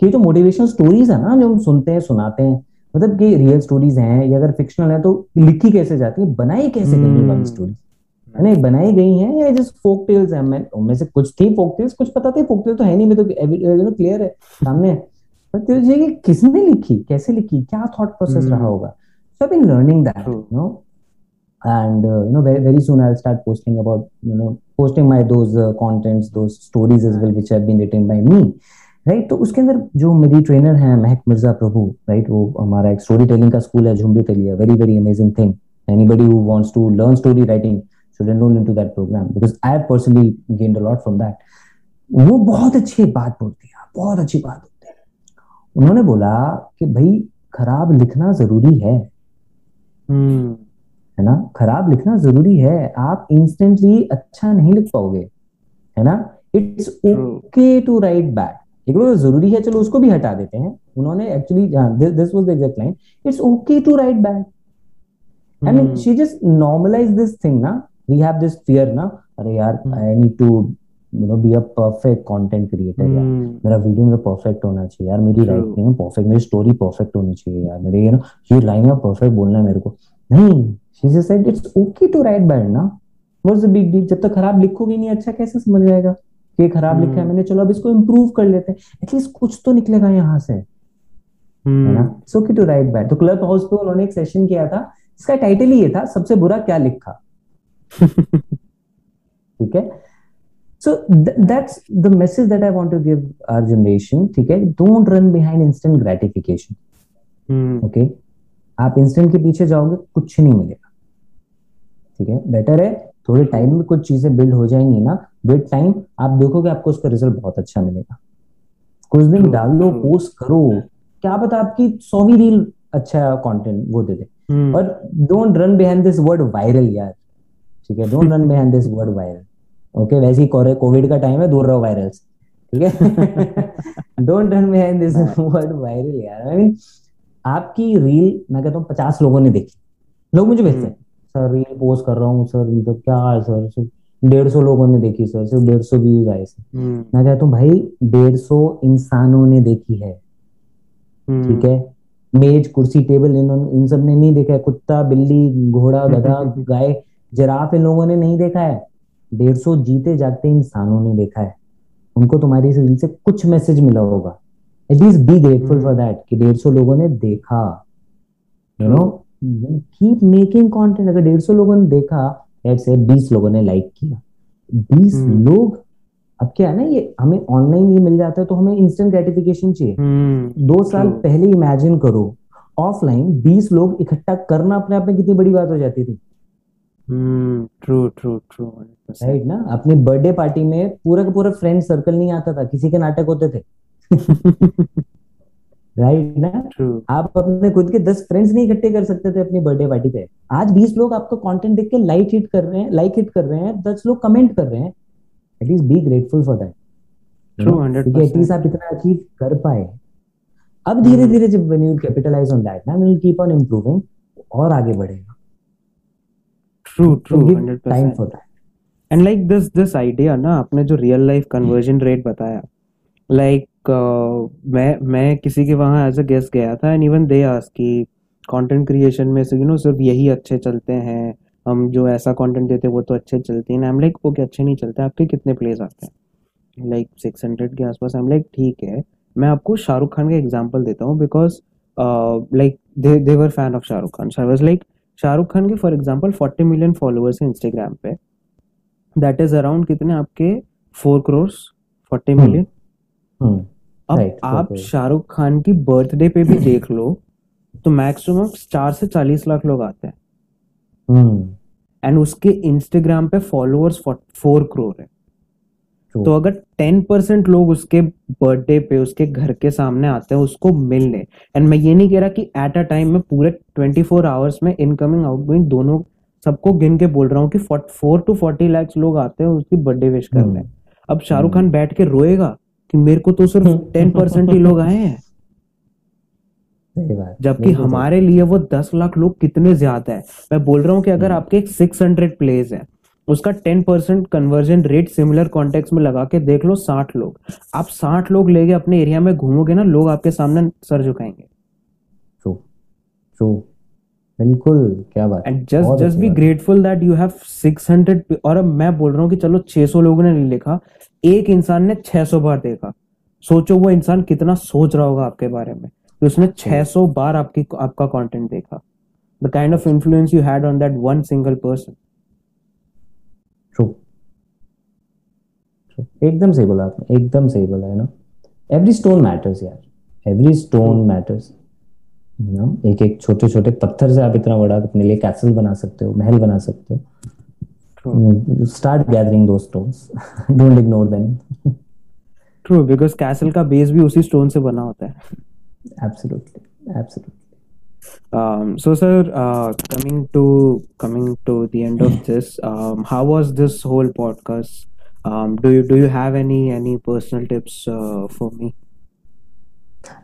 कि जो motivational stories है ना जो हम सुनते हैं सुनाते हैं मतलब कि रियल स्टोरीज हैं या अगर फिक्शनल है तो लिखी कैसे जाती है बनाई कैसे गई है वाली Hmm. स्टोरीज है ना बनाई गई हैं या जस्ट फोक टेल्स हैं मैं उनमें से कुछ थी फोक टेल्स कुछ पता थी फोक टेल तो है नहीं मैं तो नो क्लियर है सामने कि किसने लिखी कैसे लिखी क्या थॉट प्रोसेस Hmm. रहा होगा so i've been learning that True. and uh, you know very, very soon i'll start posting about you know posting my those uh, contents those stories as well which have been written by me right तो उसके अंदर जो मेरी trainer है महक मिर्ज़ा प्रभु right वो हमारा एक story telling का स्कूल है Jhumri Telaiya very very amazing thing anybody who wants to learn story writing should an into that program because I have personally gained a lot from that वो बहुत अच्छी बात बोलती है बहुत अच्छी बात बोलते हैं। उन्होंने बोला कि भाई खराब लिखना ज़रूरी है. हम्म। है ना? खराब लिखना ज़रूरी है। आप इंस्टेंटली अच्छा नहीं लिख पाओगे है ना? It's okay to write bad एक लोग ज़रूरी है चलो उसको भी हटा देते हैं। उन्होंने actually this was the exact line it's okay to write bad mean, hmm, she just normalized this thing, na? We have this fear, na? अरे यार. I need to, you know, be a perfect content creator, यार. hmm, मेरा video में perfect होना चाहिए यार। मेरी writing perfect मेरी स्टोरी परफेक्ट होनी चाहिए यार। मेरे ये ना ये लाइन में परफेक्ट बोलना है मेरे को। नहीं। She just said it's okay to write bad ना व्हाट्स द बिग डील जब तक खराब लिखोगे नहीं अच्छा कैसे समझ जाएगा? कि खराब लिखा है हम्म। मैंने चलो अब इसको इम्प्रूव कर लेते हैं. एटलीस्ट कुछ तो निकलेगा यहाँ से it's okay to write bad तो क्लब हाउस पे उन्होंने एक सेशन किया था। इसका टाइटल ही ये था सबसे बुरा क्या लिखा? ठीक है? So that's the message that I want to give our generation ठीक है? Don't run behind instant gratification okay आप इंस्टेंट के पीछे जाओगे कुछ नहीं मिलेगा। ठीक है? बेटर है थोड़े टाइम में कुछ चीज़ें बिल्ड हो जाएँगी ना विद टाइम आप देखोगे आपको उसका रिज़ल्ट बहुत अच्छा मिलेगा। कुछ दिन डालो true. पोस्ट करो। क्या पता आपकी सौवीं रील अच्छा कंटेंट वो दे दे। हम्म और don't run behind this word viral यार। ठीक है? Don't run behind this word viral okay वैसे ही कोविड का टाइम है दूर रहो वायरल ठीक है? Don't run behind this word viral यार। आई मीन आपकी रील मैं कहता हूँ पचास लोगों ने देखी। लोग मुझे भेजते हैं। सर रील पोस्ट कर रहा हूँ सर मतलब क्या है सर? सिर्फ़ डेढ़ सौ लोगों ने देखी सर सिर्फ़ डेढ़ सौ व्यूज़ आए सर। हम्म। मैं कहता हूँ भाई डेढ़ सौ इंसानों ने देखी है। हम्म। ठीक है? मेज कुर्सी टेबल इन इन सबने नहीं देखा है। कुत्ता बिल्ली घोड़ा गधा गाय जिराफ इन लोगों ने नहीं देखा है। डेढ़ सौ जीते जागते इंसानों ने देखा है। उनको तुम्हारी इस रील से कुछ मैसेज मिला होगा। At least be grateful for that कि डेढ़ सौ लोगों ने देखा। You know keep making content अगर डेढ़ सौ लोगों ने देखा लेट्स से बीस लोगों ने लाइक किया। बीस हम्म। लोग अब क्या है ना ये हमें ऑनलाइन ये मिल जाता है तो हमें इंस्टेंट ग्रेटिफिकेशन चाहिए। हम्म। दो साल. पहले इमेजिन करो ऑफलाइन बीस लोग इकट्ठा करना अपने आप में कितनी बड़ी बात हो जाती थी। हम्म ट्रू ट्रू ट्रू राइट ना? अपनी बर्थडे पार्टी में पूरा का पूरा फ्रेंड सर्कल नहीं आता था किसी के नाटक होते थे। राइट right, ना? ट्रू आप अपने खुद के दस फ्रेंड्स नहीं इकट्ठे कर सकते थे अपनी बर्थडे पार्टी पे। आज बीस लोग आपका कंटेंट देख के लाइक हिट कर रहे हैं लाइक हिट कर रहे हैं दस लोग कमेंट कर रहे हैं। At least be grateful for that True, 100%. At least आप इतना अचीव कर पाए। अब धीरे। धीरे जब when you capitalize on that ना will keep on improving और आगे बढ़ेगा। True true hundred time percent for and like this this idea ना आपने जो रियल लाइफ कन्वर्जन रेट बताया लाइक मैं मैं किसी के वहाँ एज अ गेस्ट गया था एंड इवन दे आस्क कि कंटेंट क्रिएशन में से यू नो सिर्फ़ यही अच्छे चलते हैं हम जो ऐसा कंटेंट देते हैं वो तो अच्छे चलते हैं आई एम लाइक ओके अच्छे नहीं चलते आपके कितने प्लेस आते हैं? लाइक सिक्स हंड्रेड के आसपास आई एम लाइक ठीक है मैं आपको शाहरुख खान का एग्ज़ाम्पल देता हूँ because like they they were fan of Shahrukh Khan. So I was like Shahrukh Khan के for example forty million followers हैं इंस्टाग्राम पे. दैट इज़ अराउंड कितने आपके? फोर करोड़ फोर्टी मिलियन अब right, आप. शाहरुख खान की बर्थडे पे भी देख लो तो मैक्सिमम चार से चालीस लाख लोग आते हैं। हम्म। एंड उसके इंस्टाग्राम पे फॉलोअर्स फोर करोड़ है. तो अगर टेन परसेंट लोग उसके बर्थडे पे उसके घर के सामने आते हैं उसको मिलने। एंड मैं ये नहीं कह रहा कि एट अ टाइम में पूरे ट्वेंटी फोर आवर्स में इनकमिंग आउटगोइंग दोनों सबको गिन के बोल रहा हूँ कि फोर टू फोर्टी लैक्स लोग आते हैं उसकी बर्थडे विश करने। हम्म, अब शाहरुख खान बैठ के रोएगा? कि मेरे को तो सिर्फ़ टेन परसेंट ही लोग आए हैं। जबकि हमारे लिए वो दस लाख लोग कितने ज़्यादा है। मैं बोल रहा हूँ कि अगर हम्म। आपके एक सिक्स हंड्रेड प्लेस है उसका ten percent conversion rate similar context में लगा के देख लो साठ लोग। आप साठ लोग लेके अपने एरिया में घूमोगे ना लोग आपके सामने सर झुकाएँगे। ट्रू ट्रू बिल्कुल क्या बात। And just just be grateful that you have 600 और अब मैं बोल रहा हूँ कि चलो 600 लोगों ने नहीं लिखा। एक इंसान ने 600 बार देखा। सोचो वो इंसान कितना सोच रहा होगा आपके बारे में। कि उसने 600 बार आपकी, आपका कंटेंट देखा। The kind of influence you had on that one single person एकदम सही बोला आपने, एकदम सही बोला, है ना? एवरी स्टोन मैटर्स यार। एवरी स्टोन मैटर्स एक एक छोटे छोटे पत्थर से आप इतना बड़ा अपने लिए कैसल बना सकते हो, महल बना सकते हो। स्टार्ट गैदरिंग दो stones don't ignore them true because castle का बेस भी उसी स्टोन से बना होता है absolutely absolutely Um, so, sir, uh, coming to coming to the end of this, um, how was this whole podcast? Um, do you do you have any any personal tips uh, for me?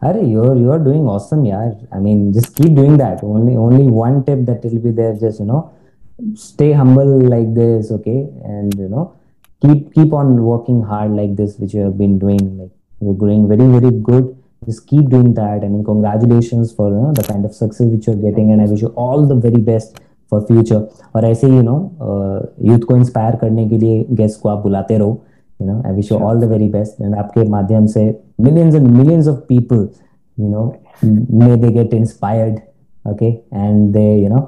Are you're you're doing awesome, yeah. I mean, just keep doing that. Only only one tip that will be there. Just you know, stay humble like this, okay, and you know, keep keep on working hard like this, which you have been doing. Like you're doing very very good. Just keep doing that. I mean, congratulations for you know, the kind of success which you're getting, and I wish you all the very best for future और ऐसे ही you know youth को inspire करने के लिए guest को आप बुलाते रहो you know I wish you all the very best and आपके माध्यम से millions and millions of people you know may they get inspired okay and they you know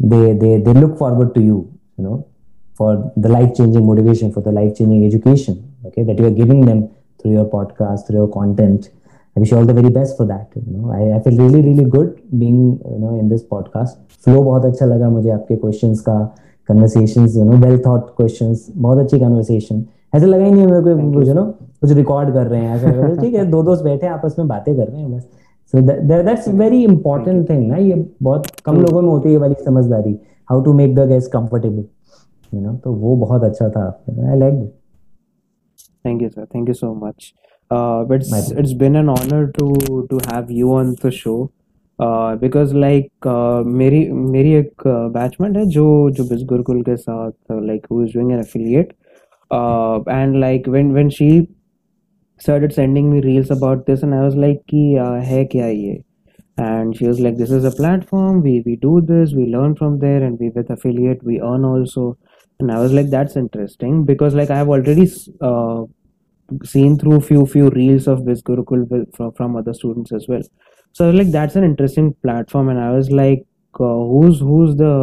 they they they look forward to you you know for the life changing motivation for the life changing education okay that you are giving them through your podcast through your content I wish you all the very best for that. You know, I, I feel really really good being you know in this podcast. Flow बहुत अच्छा लगा मुझे आपके questions का conversations you know well thought questions बहुत अच्छी conversation ऐसा लगा ही नहीं मेरे को you know कुछ रिकॉर्ड कर रहे हैं ऐसा ठीक है दो दोस्त बैठे आपस में बातें कर रहे हैं बस so that's very important thing ना ये बहुत कम लोगों में होती है वाली समझदारी how to make the guest comfortable you know तो वो बहुत अच्छा था I like it Thank you, sir. Thank you so much. Uh, it's, it's been an honor to to have you on the show. Uh, because like uh, मेरी मेरी एक बैचमेंट है जो जो बिज गुरुकुल के साथ like who is doing an affiliate uh, and like when when she started sending me reels about this, and I was like, "Ki hai kya ye?" And she was like, "This is a platform. We we do this. We learn from there, and we with affiliate we earn also." And I was like, "That's interesting because like I have already uh, seen through few few reels of this Gurukul from, from other students as well." So I was like, "That's an interesting platform," and I was like, uh, "Who's who's the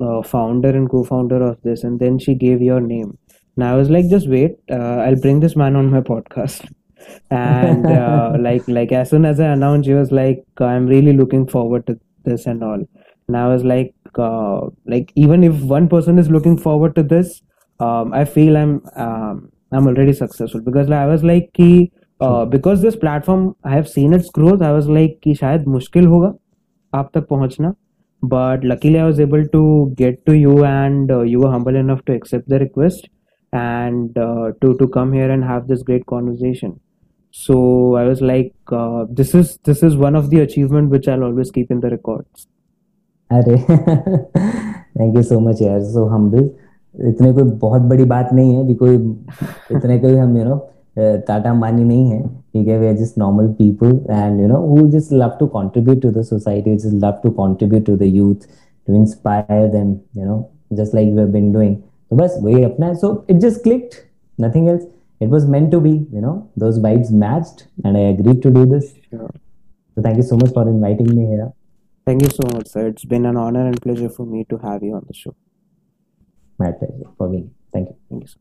uh, founder and co-founder of this?" And then she gave your name and I was like just wait uh, I'll bring this man on my podcast and uh, like like as soon as I announced she was like I'm really looking forward to this and all and I was like uh, like even if one person is looking forward to this um, I feel I'm um, I'm already successful because I was like कि uh, because this platform I have seen its growth I was like कि शायद मुश्किल होगा आप तक पहुंचना but luckily I was able to get to you and uh, you were humble enough to accept the request and uh, to to come here and have this great conversation so I was like uh, this is this is one of the achievement which I'll always keep in the records अरे thank you so much यार so humble इतने कोई बहुत बड़ी बात नहीं है भी कोई इतने कोई हम यू नो टाटा मानी नहीं है ठीक है we are just normal people and you know who just love to contribute to the society just love to contribute to the youth to inspire them you know just like we have been doing तो बस वही अपना है so it just clicked nothing else it was meant to be you know those vibes matched and i agreed to do this Sure. so thank you so much for inviting me here thank you so much sir it's been an honor and pleasure for me to have you on the show my pleasure for me thank you thank you so